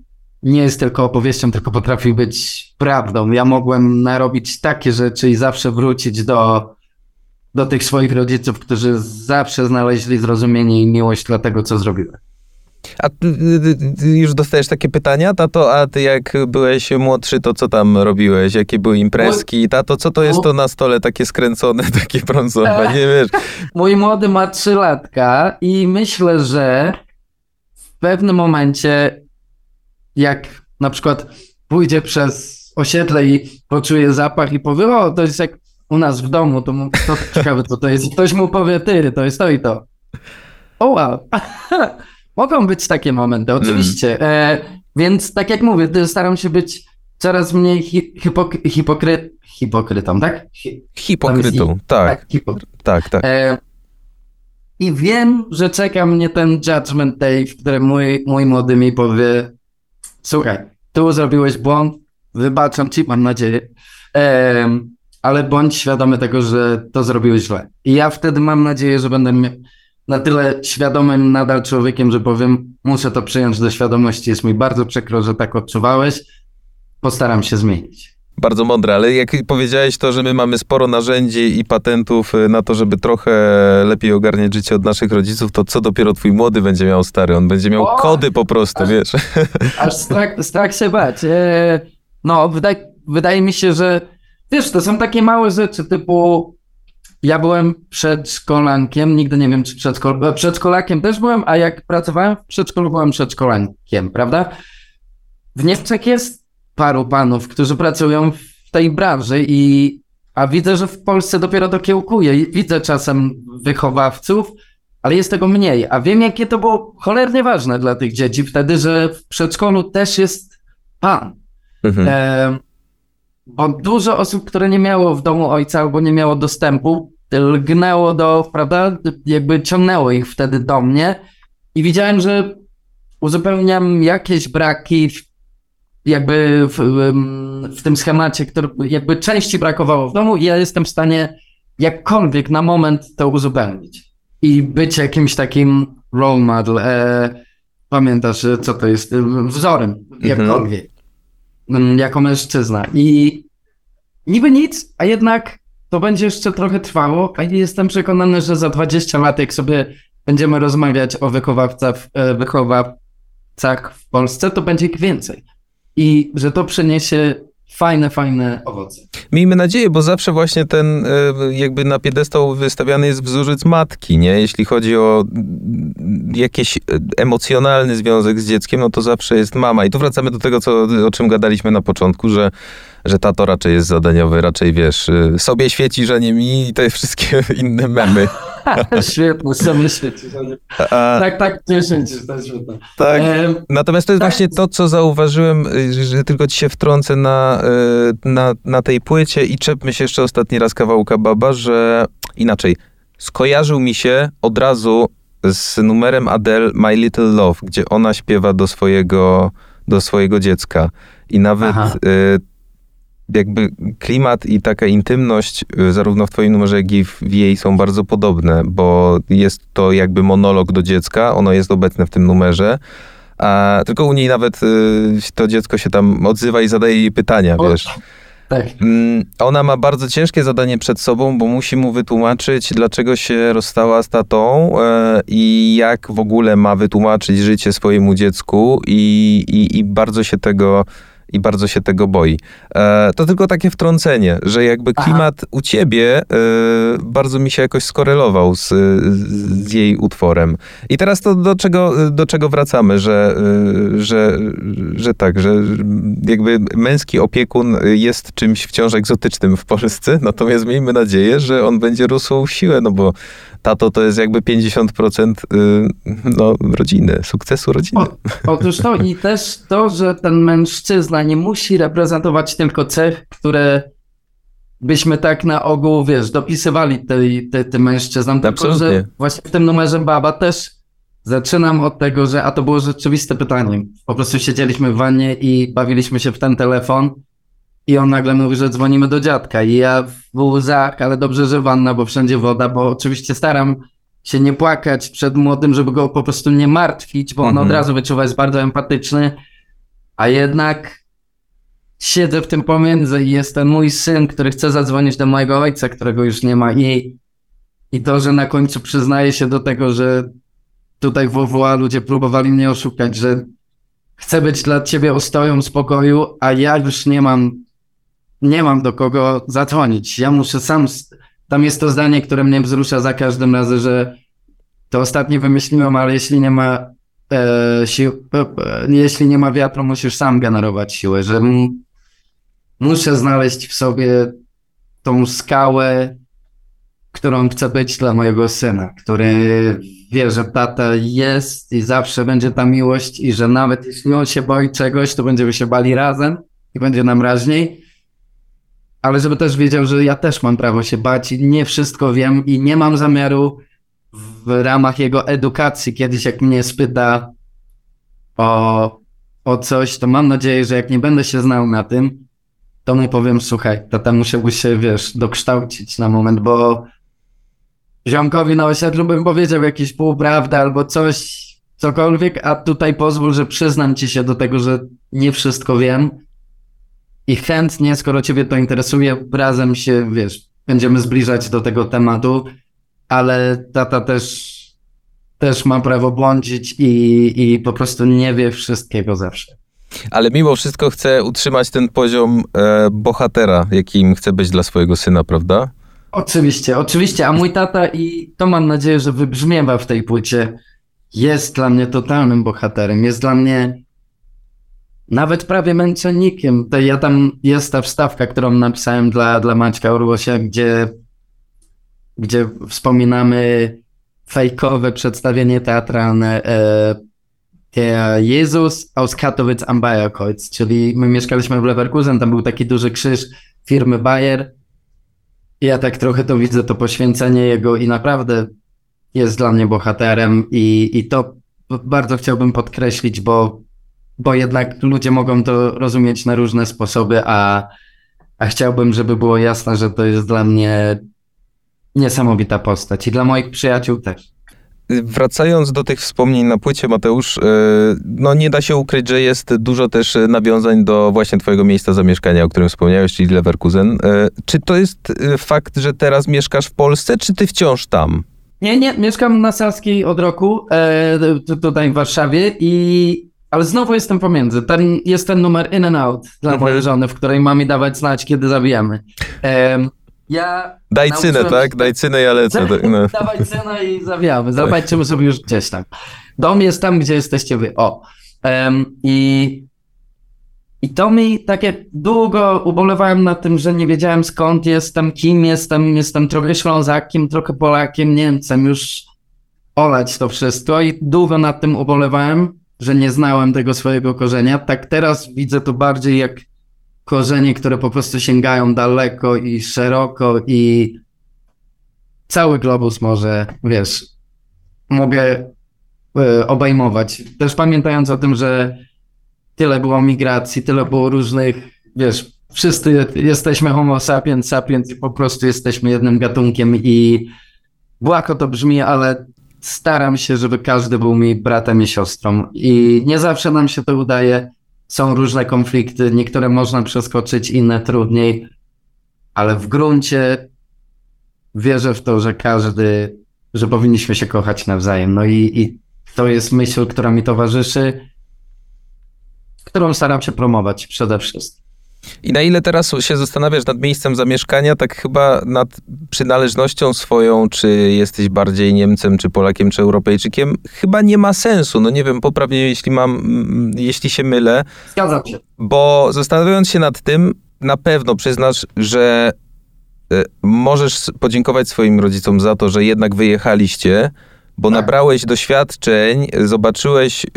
nie jest tylko opowieścią, tylko potrafi być prawdą. Ja mogłem narobić takie rzeczy i zawsze wrócić do, do tych swoich rodziców, którzy zawsze znaleźli zrozumienie i miłość dla tego, co zrobiłem. A ty, już dostajesz takie pytania, tato, a ty jak byłeś młodszy, to co tam robiłeś? Jakie były imprezki? Tato, co to jest to na stole takie skręcone, takie brązowe? Nie wiesz. Mój młody ma trzy latka i myślę, że w pewnym momencie, jak na przykład pójdzie przez osiedle i poczuje zapach i powie, o, to jest jak u nas w domu, to, mu, to ciekawe co to jest. Ktoś mu powie, ty, to jest to i to. O wow. Mogą być takie momenty, oczywiście. E, Więc tak jak mówię, staram się być coraz mniej hi, hipokry, hipokry, hipokrytą, tak? Hi, Hipokrytą, tak, hipokry. tak, tak. E, I wiem, że czeka mnie ten judgment day, w którym mój, mój młody mi powie słuchaj, tu zrobiłeś błąd, wybaczam ci, mam nadzieję, e, ale bądź świadomy tego, że to zrobiłeś źle. I ja wtedy mam nadzieję, że będę na tyle świadomym nadal człowiekiem, że powiem, muszę to przyjąć do świadomości, jest mi bardzo przykro, że tak odczuwałeś, postaram się zmienić. Bardzo mądre, ale jak powiedziałeś to, że my mamy sporo narzędzi i patentów y, na to, żeby trochę lepiej ogarniać życie od naszych rodziców, to co dopiero twój młody będzie miał stary? On będzie miał O! kody po prostu, wiesz? Aż strach, strach się bać. E, no, wydaje, wydaje mi się, że wiesz, to są takie małe rzeczy, typu ja byłem przedszkolankiem, nigdy nie wiem, czy przedszkol, e, przedszkolakiem też byłem, a jak pracowałem w przedszkolu, byłem przedszkolankiem, prawda? W Niemczech jest paru panów, którzy pracują w tej branży i a widzę, że w Polsce dopiero to kiełkuje. I Widzę czasem wychowawców, ale jest tego mniej. A wiem, jakie to było cholernie ważne dla tych dzieci wtedy, że w przedszkolu też jest pan. Mhm. E, bo dużo osób, które nie miało w domu ojca albo nie miało dostępu, lgnęło do, prawda, jakby ciągnęło ich wtedy do mnie i widziałem, że uzupełniam jakieś braki w, jakby w, w tym schemacie, który jakby części brakowało w domu i ja jestem w stanie jakkolwiek na moment to uzupełnić i być jakimś takim role model. E, pamiętasz, e, co to jest? E, Wzorem, jakkolwiek. Mm, Jako mężczyzna. I niby nic, a jednak to będzie jeszcze trochę trwało, a jestem przekonany, że za 20 lat, jak sobie będziemy rozmawiać o wychowawcach, e, wychowawcach w Polsce, to będzie ich więcej. I że to przyniesie fajne, fajne owoce. Miejmy nadzieję, bo zawsze właśnie ten e, jakby na piedestał wystawiany jest wzorzec matki, nie? Jeśli chodzi o jakiś e, emocjonalny związek z dzieckiem, no to zawsze jest mama. I tu wracamy do tego, co, o czym gadaliśmy na początku, że, że tato raczej jest zadaniowy, raczej wiesz, e, sobie świeci, że nie mi i te wszystkie inne memy. Świeci. A, Tak, tak, cieszę się, to jest świetne. tak. Em, Natomiast to jest Tak. właśnie to, co zauważyłem, y, że tylko ci się wtrącę na, y, na, na tej płycie i czepmy się jeszcze ostatni raz kawałka Baba, że inaczej, skojarzył mi się od razu z numerem Adele My Little Love, gdzie ona śpiewa do swojego, do swojego dziecka. I nawet y, jakby klimat i taka intymność y, zarówno w twoim numerze, jak i w jej są bardzo podobne, bo jest to jakby monolog do dziecka, ono jest obecne w tym numerze, a tylko u niej nawet y, to dziecko się tam odzywa i zadaje jej pytania, O, wiesz. tak. Mm, Ona ma bardzo ciężkie zadanie przed sobą, bo musi mu wytłumaczyć, dlaczego się rozstała z tatą e, i jak w ogóle ma wytłumaczyć życie swojemu dziecku i, i, i bardzo się tego i bardzo się tego boi. E, to tylko takie wtrącenie, że jakby Aha. klimat u ciebie e, bardzo mi się jakoś skorelował z, z jej utworem. I teraz to do czego, do czego wracamy, że, e, że, że tak, że jakby męski opiekun jest czymś wciąż egzotycznym w Polsce, natomiast miejmy nadzieję, że on będzie rósł w siłę, no bo tato to jest jakby 50% y, no, rodziny, sukcesu rodziny. O, otóż to i też to, że ten mężczyzna nie musi reprezentować tylko cech, które byśmy tak na ogół, wiesz, dopisywali tej, tej, tym mężczyznom, tylko Absolutnie. że właśnie w tym numerze Baba też zaczynam od tego, że a to było rzeczywiste pytanie. Po prostu siedzieliśmy w wannie i bawiliśmy się w ten telefon i on nagle mówi, że dzwonimy do dziadka. I ja w łzach, ale dobrze, że wanna, bo wszędzie woda, bo oczywiście staram się nie płakać przed młodym, żeby go po prostu nie martwić, bo on Mhm. od razu wyczuwa, jest bardzo empatyczny, a jednak siedzę w tym pomiędzy i jest ten mój syn, który chce zadzwonić do mojego ojca, którego już nie ma. I, i to, że na końcu przyznaje się do tego, że tutaj w WWA ludzie próbowali mnie oszukać, że chcę być dla ciebie ostoją spokoju, a ja już nie mam nie mam do kogo zadzwonić. Ja muszę sam. Tam jest to zdanie, które mnie wzrusza za każdym razem, że to ostatnie wymyśliłem, ale jeśli nie ma e, sił, e, jeśli nie ma wiatru, musisz sam generować siłę, że m, muszę znaleźć w sobie tą skałę, którą chcę być dla mojego syna, który wie, że tata jest i zawsze będzie ta miłość i że nawet jeśli on się boi czegoś, to będziemy się bali razem i będzie nam raźniej. Ale żeby też wiedział, że ja też mam prawo się bać nie wszystko wiem i nie mam zamiaru w ramach jego edukacji, kiedyś jak mnie spyta o, o coś, to mam nadzieję, że jak nie będę się znał na tym, to mu powiem, słuchaj, tata musiałbyś się, wiesz, dokształcić na moment, bo ziomkowi na osiedlu bym powiedział jakieś półprawdę albo coś, cokolwiek, a tutaj pozwól, że przyznam ci się do tego, że nie wszystko wiem i chętnie, skoro ciebie to interesuje, razem się, wiesz, będziemy zbliżać do tego tematu, ale tata też, też ma prawo błądzić i, i po prostu nie wie wszystkiego zawsze. Ale mimo wszystko chce utrzymać ten poziom e, bohatera, jakim chce być dla swojego syna, prawda? Oczywiście, oczywiście, a mój tata i to mam nadzieję, że wybrzmiewa w tej płycie, jest dla mnie totalnym bohaterem, jest dla mnie nawet prawie męczennikiem. To ja tam jest ta wstawka, którą napisałem dla, dla Maćka Orłosia, gdzie, gdzie wspominamy fejkowe przedstawienie teatralne e, Jezus aus Katowic am Bayerkreuz, czyli my mieszkaliśmy w Leverkusen, tam był taki duży krzyż firmy Bayer. Ja tak trochę to widzę, to poświęcenie jego i naprawdę jest dla mnie bohaterem i, i to bardzo chciałbym podkreślić, bo, bo jednak ludzie mogą to rozumieć na różne sposoby, a, a chciałbym, żeby było jasne, że to jest dla mnie niesamowita postać i dla moich przyjaciół też. Wracając do tych wspomnień na płycie, Mateusz, e, no nie da się ukryć, że jest dużo też nawiązań do właśnie twojego miejsca zamieszkania, o którym wspomniałeś, czyli Leverkusen. E, czy to jest e, fakt, że teraz mieszkasz w Polsce, czy ty wciąż tam? Nie, nie, mieszkam na Saskiej od roku, e, tutaj w Warszawie i ale znowu jestem pomiędzy. Ten, jest ten numer in and out dla Mhm. mojej żony, w której ma mi dawać znać, kiedy zabijamy. E, ja Daj cynę, tak? Daj cynę, ja lecę. tak, no. Dawaj cenę i zawijamy. Zobaczymy sobie już gdzieś tam. Dom jest tam, gdzie jesteście wy. O. Em, I i to mi takie długo ubolewałem na tym, że nie wiedziałem skąd jestem, kim jestem. Jestem trochę Ślązakiem, trochę Polakiem, Niemcem. Już olać to wszystko i długo nad tym ubolewałem, że nie znałem tego swojego korzenia. Tak teraz widzę to bardziej jak korzenie, które po prostu sięgają daleko i szeroko i cały globus może, wiesz, mogę e, obejmować. Też pamiętając o tym, że tyle było migracji, tyle było różnych, wiesz, wszyscy jesteśmy homo sapiens sapiens i po prostu jesteśmy jednym gatunkiem i błako to brzmi, ale staram się, żeby każdy był mi bratem i siostrą i nie zawsze nam się to udaje. Są różne konflikty, niektóre można przeskoczyć, inne trudniej, ale w gruncie wierzę w to, że każdy, że powinniśmy się kochać nawzajem. No i, i to jest myśl, która mi towarzyszy, którą staram się promować przede wszystkim. I na ile teraz się zastanawiasz nad miejscem zamieszkania, tak chyba nad przynależnością swoją, czy jesteś bardziej Niemcem, czy Polakiem, czy Europejczykiem, chyba nie ma sensu. No nie wiem, poprawnie, jeśli mam, mm, jeśli się mylę, Zgadzam się. bo zastanawiając się nad tym, na pewno przyznasz, że e, możesz podziękować swoim rodzicom za to, że jednak wyjechaliście, bo Tak. nabrałeś doświadczeń, zobaczyłeś e,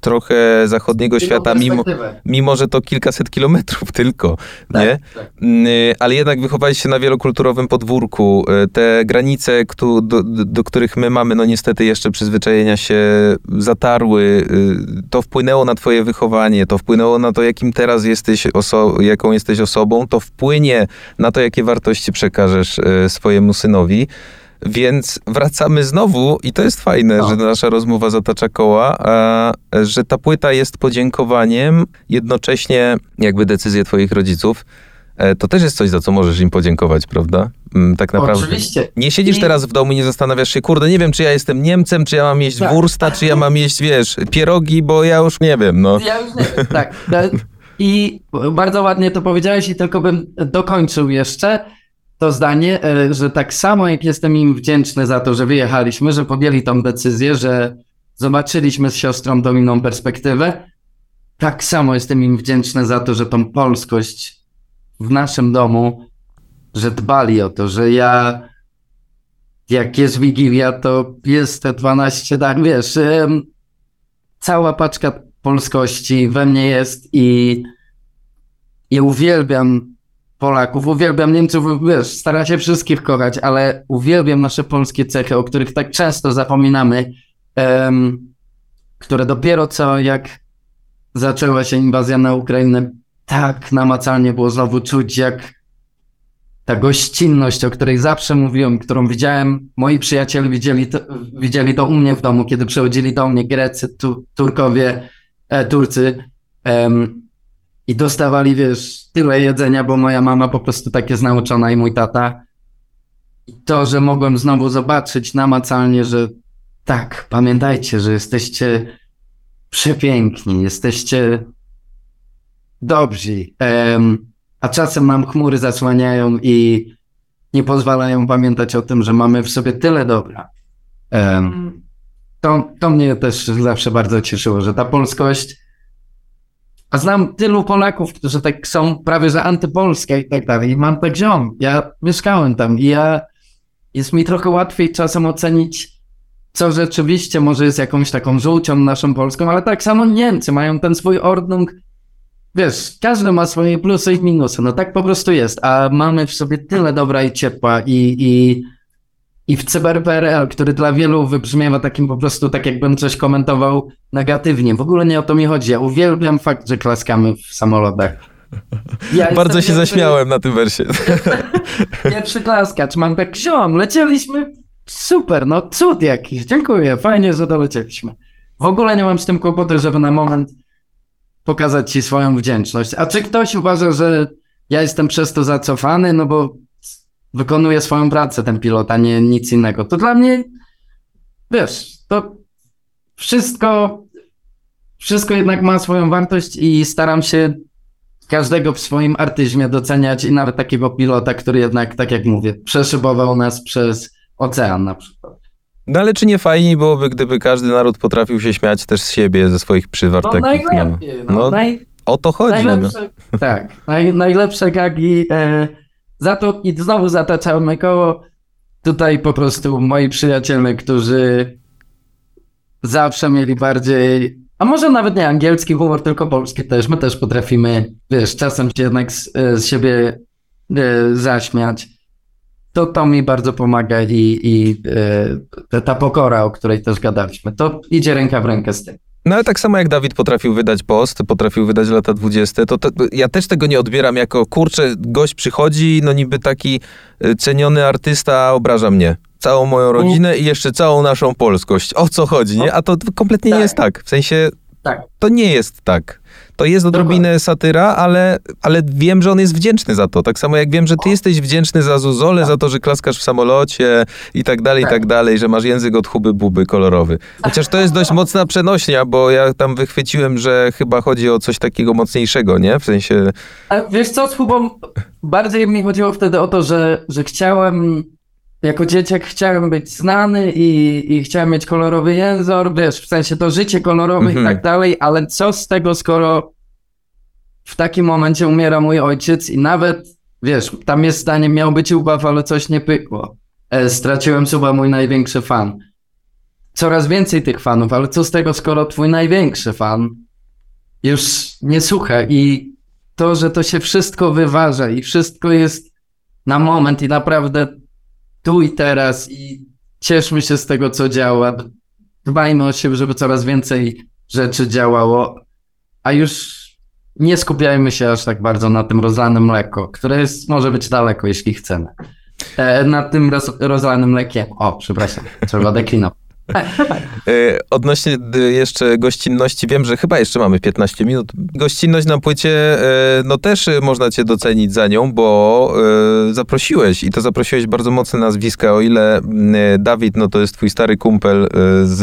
trochę zachodniego świata, mimo, mimo że to kilkaset kilometrów tylko, nie? tak. Mm, y, Ale jednak wychowałeś się na wielokulturowym podwórku. Y, Te granice, do, do, do których my mamy, no niestety jeszcze przyzwyczajenia się zatarły. Y, To wpłynęło na twoje wychowanie, to wpłynęło na to, jakim teraz jesteś, oso- jaką jesteś osobą, to wpłynie na to, jakie wartości przekażesz y, swojemu synowi. Więc wracamy znowu, i to jest fajne, No. że nasza rozmowa zatacza koła, a, że ta płyta jest podziękowaniem, jednocześnie jakby decyzje twoich rodziców. E, To też jest coś, za co możesz im podziękować, prawda? Mm, Tak naprawdę. Oczywiście. Nie siedzisz teraz w domu i nie zastanawiasz się, kurde, nie wiem, czy ja jestem Niemcem, czy ja mam jeść Tak. wursta, czy ja mam jeść, wiesz, pierogi, bo ja już nie wiem, no. Ja już nie wiem, tak. E, I bardzo ładnie to powiedziałeś i tylko bym dokończył jeszcze to zdanie, e, że tak samo jak jestem im wdzięczny za to, że wyjechaliśmy, że podjęli tą decyzję, że zobaczyliśmy z siostrą tą perspektywę, tak samo jestem im wdzięczny za to, że tą polskość w naszym domu, że dbali o to, że ja jak jest Wigilia, to jest te 12 tak, wiesz, cała paczka polskości we mnie jest i ja uwielbiam Polaków, uwielbiam Niemców, wiesz, się wszystkich kochać, ale uwielbiam nasze polskie cechy, o których tak często zapominamy, em, które dopiero co jak zaczęła się inwazja na Ukrainę, tak namacalnie było znowu czuć, jak ta gościnność, o której zawsze mówiłem, którą widziałem, moi przyjaciele widzieli to, widzieli to u mnie w domu, kiedy przychodzili do mnie Grecy, tu, Turkowie, e, Turcy em, i dostawali, wiesz, tyle jedzenia, bo moja mama po prostu tak jest nauczona i mój tata. I to, że mogłem znowu zobaczyć namacalnie, że tak, pamiętajcie, że jesteście przepiękni, jesteście dobrzy. Em, a czasem nam chmury zasłaniają i nie pozwalają pamiętać o tym, że mamy w sobie tyle dobra. Em, to, to mnie też zawsze bardzo cieszyło, że ta polskość. A znam tylu Polaków, którzy tak są prawie że antypolskie i tak dalej. I mam tak ziom. Ja mieszkałem tam i ja jest mi trochę łatwiej czasem ocenić, co rzeczywiście może jest jakąś taką żółcią naszą polską, ale tak samo Niemcy mają ten swój ordnung. Wiesz, każdy ma swoje plusy i minusy, no tak po prostu jest, a mamy w sobie tyle dobra i ciepła i, i, i w CyberPRL, który dla wielu wybrzmiewa takim po prostu, tak jakbym coś komentował negatywnie. W ogóle nie o to mi chodzi. Ja uwielbiam fakt, że klaskamy w samolotach. Ja Bardzo się pierwszy- zaśmiałem na tym wersie. Pierwszy klaskacz, mam tak, ziom, lecieliśmy, super, no cud jakiś, dziękuję, fajnie, że dolecieliśmy. W ogóle nie mam z tym kłopotu, żeby na moment pokazać ci swoją wdzięczność. A czy ktoś uważa, że ja jestem przez to zacofany, no bo wykonuję swoją pracę ten pilot, a nie nic innego, to dla mnie, wiesz, to wszystko, wszystko jednak ma swoją wartość i staram się każdego w swoim artyzmie doceniać i nawet takiego pilota, który jednak, tak jak mówię, przeszybował nas przez ocean na przykład. No ale czy nie fajniej byłoby, gdyby każdy naród potrafił się śmiać też z siebie, ze swoich przywar No? No. najlepiej, no, No, naj, O to chodzi. No. najlepsze, tak, naj, najlepsze gagi, e, za to i znowu zataczamy koło, tutaj po prostu moi przyjaciele, którzy zawsze mieli bardziej, a może nawet nie angielski humor, tylko polski też, my też potrafimy, wiesz, czasem się jednak z, e, z siebie e, zaśmiać. To, to mi bardzo pomaga i, i e, ta pokora, o której też gadaliśmy, to idzie ręka w rękę z tym. No ale tak samo jak Dawid potrafił wydać post, potrafił wydać lata 20, to, to ja też tego nie odbieram jako, kurczę, gość przychodzi, no niby taki y, ceniony artysta obraża mnie. Całą moją rodzinę i jeszcze całą naszą polskość. O co chodzi, nie? A to kompletnie nie Tak. jest tak. W sensie, Tak. to nie jest tak. To jest odrobinę satyra, ale, ale wiem, że on jest wdzięczny za to. Tak samo jak wiem, że ty jesteś wdzięczny za Zuzolę, za to, że klaskasz w samolocie i tak dalej, i Tak. tak dalej, że masz język od huby buby kolorowy. Chociaż to jest dość mocna przenośnia, bo ja tam wychwyciłem, że chyba chodzi o coś takiego mocniejszego, nie? W sensie... A wiesz co, z Hubą bardziej mi chodziło wtedy o to, że, że chciałem, jako dzieciak chciałem być znany i, i chciałem mieć kolorowy język, wiesz, w sensie to życie kolorowe Mhm. i tak dalej, ale co z tego, skoro w takim momencie umiera mój ojciec i nawet, wiesz, tam jest zdanie, miał być ubaw, ale coś nie pykło. E, straciłem suba mój największy fan. Coraz więcej tych fanów, ale co z tego, skoro twój największy fan już nie słucha i to, że to się wszystko wyważa i wszystko jest na moment i naprawdę tu i teraz i cieszmy się z tego, co działa. Dbajmy o siebie, żeby coraz więcej rzeczy działało, a już nie skupiajmy się aż tak bardzo na tym rozlanym mleko, które jest, może być daleko, jeśli chcemy. E, nad tym roz, rozlanym mlekiem. O, przepraszam, trzeba deklinować. E, Odnośnie d- jeszcze gościnności, wiem, że chyba jeszcze mamy 15 minut. Gościnność na płycie, e, no też e, można cię docenić za nią, bo e, zaprosiłeś i to zaprosiłeś bardzo mocne nazwiska, o ile m, e, Dawid, no to jest twój stary kumpel z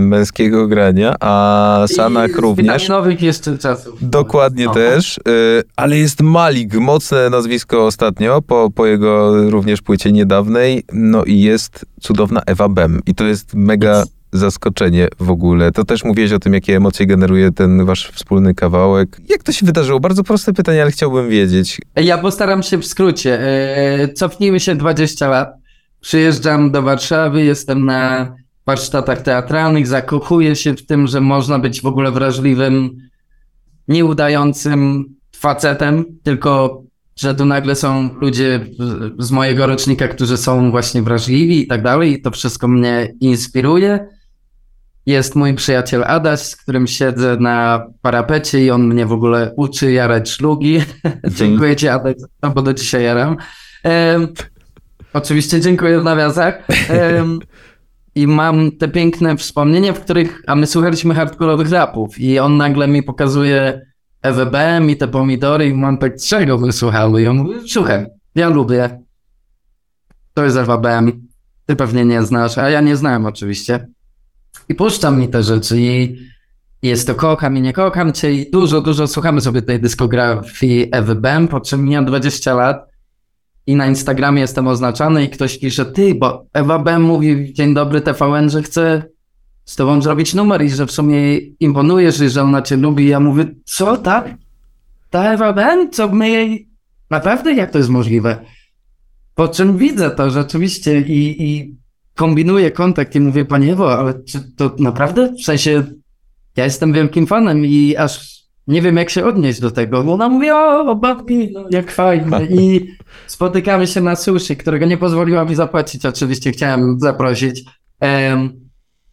męskiego grania, a Sanach I z również. witaminowych jeszcze czasów. Dokładnie No. też, y, ale jest Malik, mocne nazwisko ostatnio, po, po jego również płycie niedawnej, no i jest cudowna Ewa Bem i to jest mega zaskoczenie w ogóle. To też mówiłeś o tym, jakie emocje generuje ten wasz wspólny kawałek. Jak to się wydarzyło? Bardzo proste pytanie, ale chciałbym wiedzieć. Ja postaram się w skrócie. E, Cofnijmy się 20 lat. przyjeżdżam do Warszawy, jestem na warsztatach teatralnych, zakochuję się w tym, że można być w ogóle wrażliwym, nieudającym facetem, tylko że tu nagle są ludzie z mojego rocznika, którzy są właśnie wrażliwi i tak dalej, i to wszystko mnie inspiruje. Jest mój przyjaciel Adaś, z którym siedzę na parapecie i on mnie w ogóle uczy jarać szlugi. dziękuję ci Adaś, no bo do dzisiaj jaram. Um, oczywiście dziękuję w nawiasach. Um, I mam te piękne wspomnienia, w których, a my słuchaliśmy hardkorowych rapów i on nagle mi pokazuje EWB i te pomidory i mam tak, czego my słuchamy? I on mówi, słuchaj, ja lubię. To jest EWB, ty pewnie nie znasz, a ja nie znałem oczywiście. I puszczam mi te rzeczy i jest to kocham i nie kocham cię i dużo, dużo słuchamy sobie tej dyskografii EWB, po czym mija 20 lat i na Instagramie jestem oznaczany i ktoś pisze, ty, bo Ewa B mówi dzień dobry TVN, że chce z tobą zrobić numer i że w sumie imponujesz i że ona cię lubi. Ja mówię, co, tak? Ta Ewa B? Co my jej... Naprawdę? Jak to jest możliwe? Po czym widzę to rzeczywiście i, i kombinuję kontakt i mówię, panie Ewo, ale czy to naprawdę? W sensie, ja jestem wielkim fanem i aż nie wiem, jak się odnieść do tego. Bo ona mówi, o, babki, no, jak fajnie. I spotykamy się na sushi, którego nie pozwoliła mi zapłacić. Oczywiście chciałem zaprosić. Um,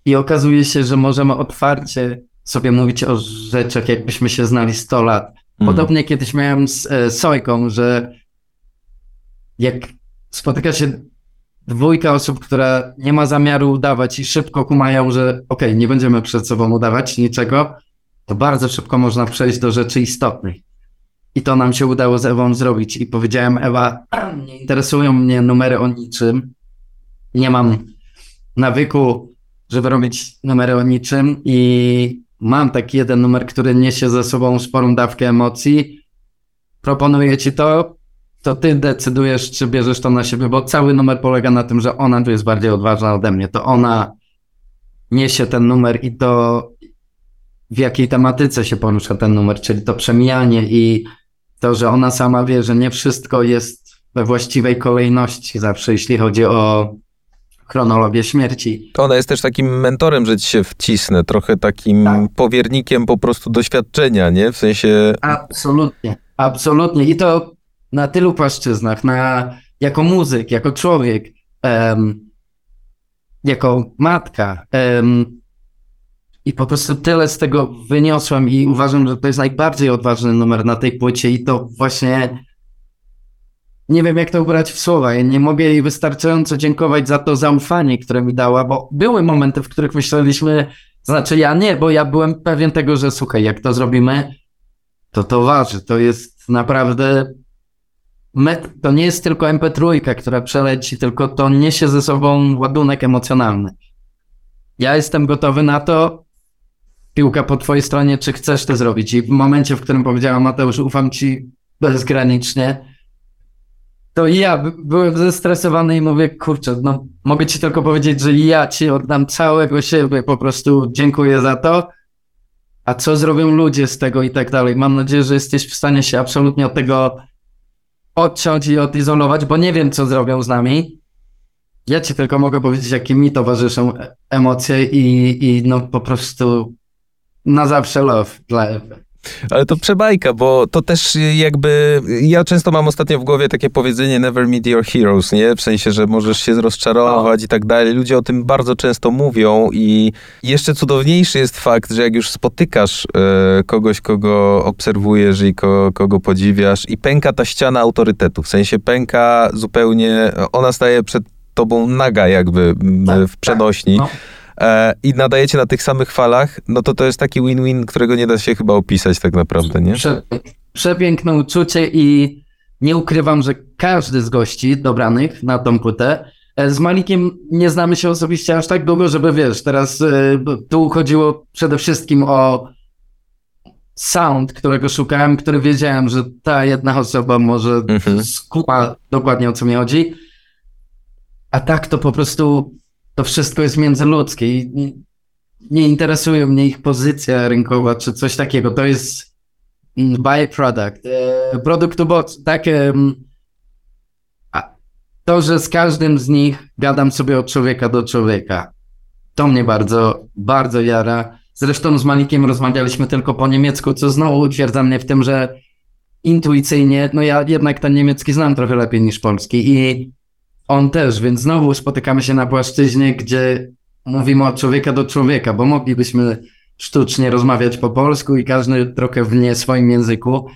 I okazuje się, że możemy otwarcie sobie mówić o rzeczach, jakbyśmy się znali 100 lat. Mhm. Podobnie kiedyś miałem z e, Sojką, że jak spotyka się dwójka osób, która nie ma zamiaru udawać i szybko kumają, że okej, okay, nie będziemy przed sobą udawać niczego, to bardzo szybko można przejść do rzeczy istotnych. I to nam się udało z Ewą zrobić. I powiedziałem, Ewa, nie interesują mnie numery o niczym. Nie mam nawyku, żeby robić numery o niczym. I mam taki jeden numer, który niesie ze sobą sporą dawkę emocji. Proponuję ci to, to ty decydujesz, czy bierzesz to na siebie, bo cały numer polega na tym, że ona tu jest bardziej odważna ode mnie. To ona niesie ten numer i to w jakiej tematyce się porusza ten numer, czyli to przemijanie i to, że ona sama wie, że nie wszystko jest we właściwej kolejności zawsze, jeśli chodzi o chronologię śmierci. Ona jest też takim mentorem, że ci się wcisnę, trochę takim tak. powiernikiem po prostu doświadczenia, nie? W sensie... Absolutnie, absolutnie. I to na tylu płaszczyznach, na, jako muzyk, jako człowiek, jako matka, i po prostu tyle z tego wyniosłem i uważam, że to jest najbardziej odważny numer na tej płycie i to właśnie nie wiem jak to ubrać w słowa. Ja nie mogę jej wystarczająco dziękować za to zaufanie, które mi dała, bo były momenty, w których myśleliśmy, znaczy ja nie, bo ja byłem pewien tego, że słuchaj, jak to zrobimy, to to waży. To jest naprawdę to nie jest tylko MP3, która przeleci, tylko to niesie ze sobą ładunek emocjonalny. Ja jestem gotowy na to, piłka po twojej stronie, czy chcesz to zrobić. I w momencie, w którym powiedziała Mateusz, ufam ci bezgranicznie, to ja byłem zestresowany i mówię, kurczę, no mogę ci tylko powiedzieć, że ja ci oddam całego siebie, po prostu dziękuję za to. A co zrobią ludzie z tego i tak dalej? Mam nadzieję, że jesteś w stanie się absolutnie od tego odciąć i odizolować, bo nie wiem, co zrobią z nami. Ja ci tylko mogę powiedzieć, jakie mi towarzyszą emocje i, i no po prostu na zawsze love dla Ewy. Ale to przebajka, bo to też jakby. Ja często mam ostatnio w głowie takie powiedzenie never meet your heroes, nie? W sensie, że możesz się rozczarować i tak dalej. Ludzie o tym bardzo często mówią i jeszcze cudowniejszy jest fakt, że jak już spotykasz e, kogoś, kogo obserwujesz i ko, kogo podziwiasz i pęka ta ściana autorytetu, w sensie pęka zupełnie, ona staje przed tobą naga jakby tak, w przenośni. Tak, no e, i nadajecie na tych samych falach, no to to jest taki win-win, którego nie da się chyba opisać tak naprawdę, nie? Prze, przepiękne uczucie i nie ukrywam, że każdy z gości dobranych na tą płytę e, z Malikiem nie znamy się osobiście aż tak długo, żeby wiesz, teraz y, tu chodziło przede wszystkim o sound, którego szukałem, który wiedziałem, że ta jedna osoba może mhm. skupa dokładnie o co mi chodzi. A tak to po prostu to wszystko jest międzyludzkie i nie, nie interesuje mnie ich pozycja rynkowa czy coś takiego. To jest byproduct, e, produkt owoc, tak. to, że z każdym z nich gadam sobie od człowieka do człowieka, to mnie bardzo, bardzo jara. Zresztą z Malikiem rozmawialiśmy tylko po niemiecku, co znowu utwierdza mnie w tym, że intuicyjnie, no ja jednak ten niemiecki znam trochę lepiej niż polski i on też, więc znowu spotykamy się na płaszczyźnie, gdzie mówimy od człowieka do człowieka, bo moglibyśmy sztucznie rozmawiać po polsku i każdy trochę w nie swoim języku.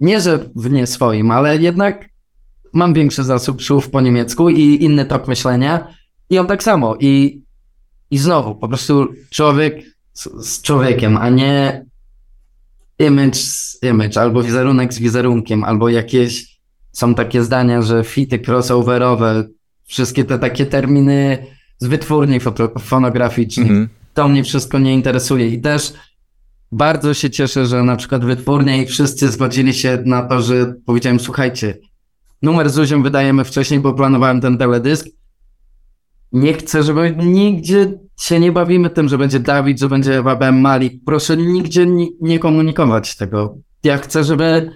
Nie, że w nie swoim, ale jednak mam większy zasób słów po niemiecku i inny tok myślenia i on tak samo. I, i znowu, po prostu człowiek z, z człowiekiem, a nie image z image, albo wizerunek z wizerunkiem, albo jakieś są takie zdania, że fity crossoverowe, wszystkie te takie terminy z wytwórni fonograficznych. Mhm. To mnie wszystko nie interesuje i też bardzo się cieszę, że na przykład wytwórnia i wszyscy zgodzili się na to, że powiedziałem, słuchajcie, numer z Zuzią wydajemy wcześniej, bo planowałem ten teledysk. Nie chcę, żeby nigdzie się nie bawimy tym, że będzie Dawid, że będzie Ewa Malik. Proszę nigdzie nie komunikować tego. Ja chcę, żeby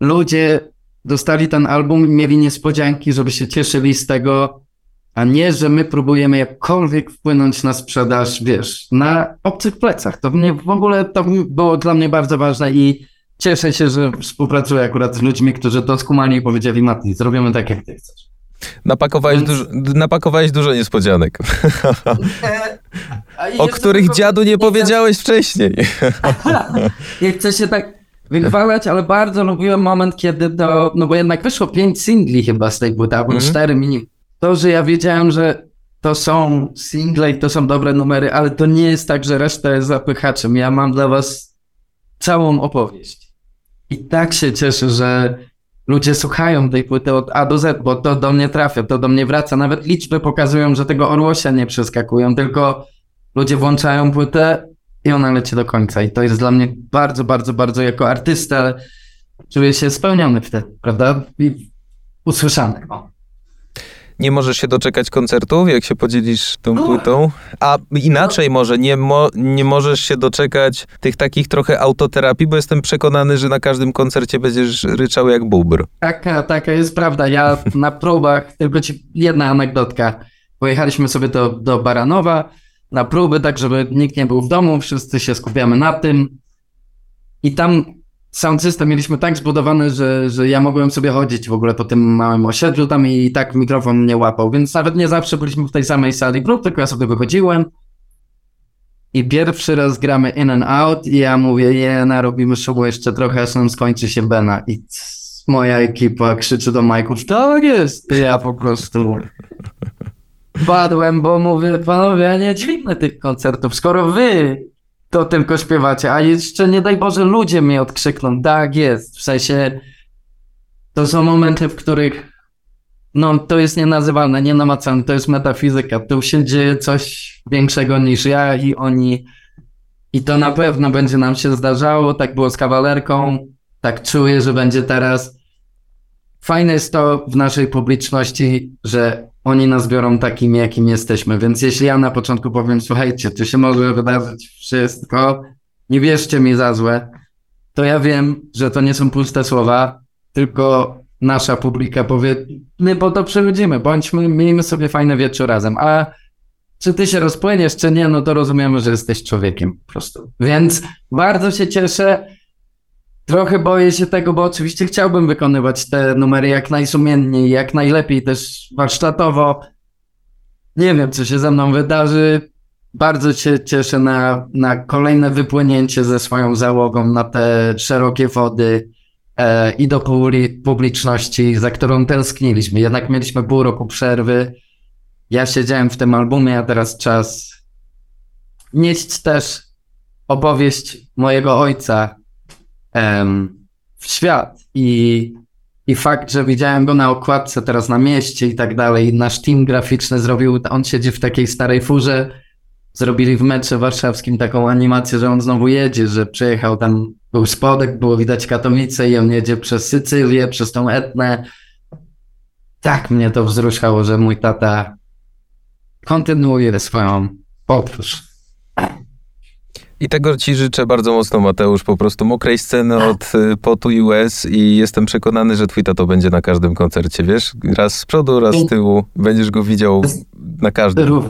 ludzie dostali ten album i mieli niespodzianki, żeby się cieszyli z tego, a nie, że my próbujemy jakkolwiek wpłynąć na sprzedaż, wiesz, na obcych plecach. To mnie w ogóle to było dla mnie bardzo ważne i cieszę się, że współpracuję akurat z ludźmi, którzy to skumali i powiedzieli, Mati, zrobimy tak, jak ty chcesz. Napakowałeś, Więc... dużo, napakowałeś dużo niespodzianek. o których dziadu nie, powiedziałeś wcześniej. nie chcę się tak wychwalać, ale bardzo lubiłem moment, kiedy to, no bo jednak wyszło pięć singli chyba z tej płyty, albo mm. cztery minimum to, że ja wiedziałem, że to są single i to są dobre numery, ale to nie jest tak, że reszta jest zapychaczem. Ja mam dla was całą opowieść. I tak się cieszę, że ludzie słuchają tej płyty od A do Z, bo to do mnie trafia, to do mnie wraca. Nawet liczby pokazują, że tego orłosia nie przeskakują, tylko ludzie włączają płytę i ona leci do końca. I to jest dla mnie bardzo, bardzo, bardzo jako artysta czuję się spełniony wtedy, prawda? I usłyszany. O nie możesz się doczekać koncertów, jak się podzielisz tą płytą? A inaczej może, nie, mo, nie możesz się doczekać tych takich trochę autoterapii, bo jestem przekonany, że na każdym koncercie będziesz ryczał jak bubr. Taka, taka jest prawda. Ja na próbach, tylko ci jedna anegdotka. Pojechaliśmy sobie do, do Baranowa na próby, tak żeby nikt nie był w domu, wszyscy się skupiamy na tym. I tam sound system mieliśmy tak zbudowany, że, że ja mogłem sobie chodzić w ogóle po tym małym osiedlu tam i tak mikrofon mnie łapał, więc nawet nie zawsze byliśmy w tej samej sali grup, tylko ja sobie wychodziłem. I pierwszy raz gramy in and out i ja mówię, je, narobimy show jeszcze trochę, aż nam skończy się Bena. I moja ekipa krzyczy do Majków, tak jest, ja po prostu padłem, bo mówię, panowie, ja nie dźwignę tych koncertów, skoro wy to tylko śpiewacie, a jeszcze nie daj Boże ludzie mnie odkrzykną, tak jest, w sensie to są momenty, w których no to jest nienazywalne, nienamacalne, to jest metafizyka, tu się dzieje coś większego niż ja i oni. I to na pewno będzie nam się zdarzało, tak było z kawalerką, tak czuję, że będzie teraz. Fajne jest to w naszej publiczności, że oni nas biorą takim, jakim jesteśmy. Więc jeśli ja na początku powiem, słuchajcie, tu się może wydarzyć wszystko, nie wierzcie mi za złe, to ja wiem, że to nie są puste słowa, tylko nasza publika powie, my po to przychodzimy, bądźmy, miejmy sobie fajne wieczór razem. A czy ty się rozpłyniesz, czy nie, no to rozumiemy, że jesteś człowiekiem po prostu. Więc bardzo się cieszę. Trochę boję się tego, bo oczywiście chciałbym wykonywać te numery jak najsumienniej, jak najlepiej też warsztatowo. Nie wiem, co się ze mną wydarzy. Bardzo się cieszę na, na kolejne wypłynięcie ze swoją załogą na te szerokie wody e, i do publiczności, za którą tęskniliśmy. Jednak mieliśmy pół roku przerwy. Ja siedziałem w tym albumie, a teraz czas nieść też opowieść mojego ojca, w świat i, i fakt, że widziałem go na okładce teraz na mieście i tak dalej, nasz team graficzny zrobił, on siedzi w takiej starej furze, zrobili w metrze warszawskim taką animację, że on znowu jedzie, że przyjechał tam, był spodek, było widać Katowice i on jedzie przez Sycylię, przez tą Etnę. Tak mnie to wzruszało, że mój tata kontynuuje swoją podróż. I tego ci życzę bardzo mocno, Mateusz. Po prostu mokrej sceny od y, potu i łez i jestem przekonany, że twój tato będzie na każdym koncercie, wiesz? Raz z przodu, raz z tyłu. Będziesz go widział na każdym. Rów,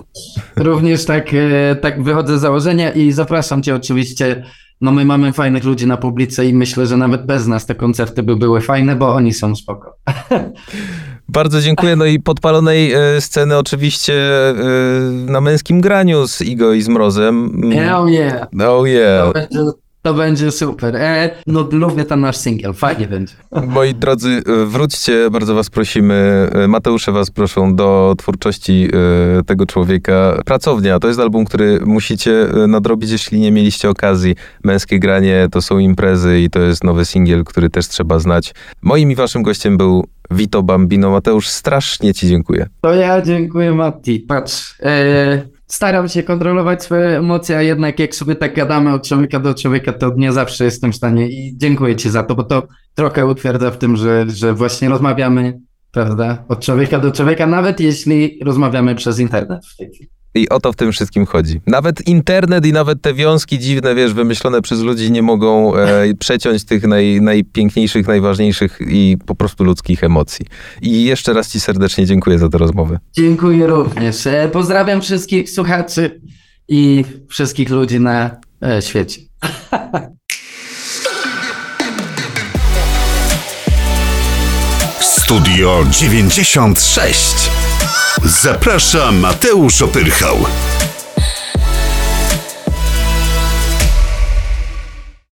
również tak, e, tak wychodzę z założenia i zapraszam cię oczywiście. No my mamy fajnych ludzi na publice i myślę, że nawet bez nas te koncerty by były fajne, bo oni są spoko. Bardzo dziękuję. No i podpalonej e, sceny oczywiście e, na męskim graniu z Igo i z Mrozem. Oh yeah. Oh yeah. To będzie, to będzie super. E, no lubię ten nasz singiel, fajnie będzie. Moi drodzy, e, wróćcie, bardzo was prosimy. E, Mateusze was proszą do twórczości e, tego człowieka. Pracownia to jest album, który musicie e, nadrobić, jeśli nie mieliście okazji. Męskie granie to są imprezy i to jest nowy singiel, który też trzeba znać. Moim i waszym gościem był Vito Bambino. Mateusz, strasznie ci dziękuję. To ja dziękuję Matti. Patrz, e, staram się kontrolować swoje emocje, a jednak jak sobie tak gadamy od człowieka do człowieka, to nie zawsze jestem w stanie i dziękuję ci za to, bo to trochę utwierdza w tym, że, że właśnie rozmawiamy, prawda, od człowieka do człowieka, nawet jeśli rozmawiamy przez internet w tej chwili. I o to w tym wszystkim chodzi. Nawet internet i nawet te wiązki dziwne, wiesz, wymyślone przez ludzi nie mogą e, przeciąć tych naj, najpiękniejszych, najważniejszych i po prostu ludzkich emocji. I jeszcze raz ci serdecznie dziękuję za tę rozmowę. Dziękuję również. E, pozdrawiam wszystkich słuchaczy i wszystkich ludzi na e, świecie. Studio 96. Zaprasza Mateusz Opyrchał.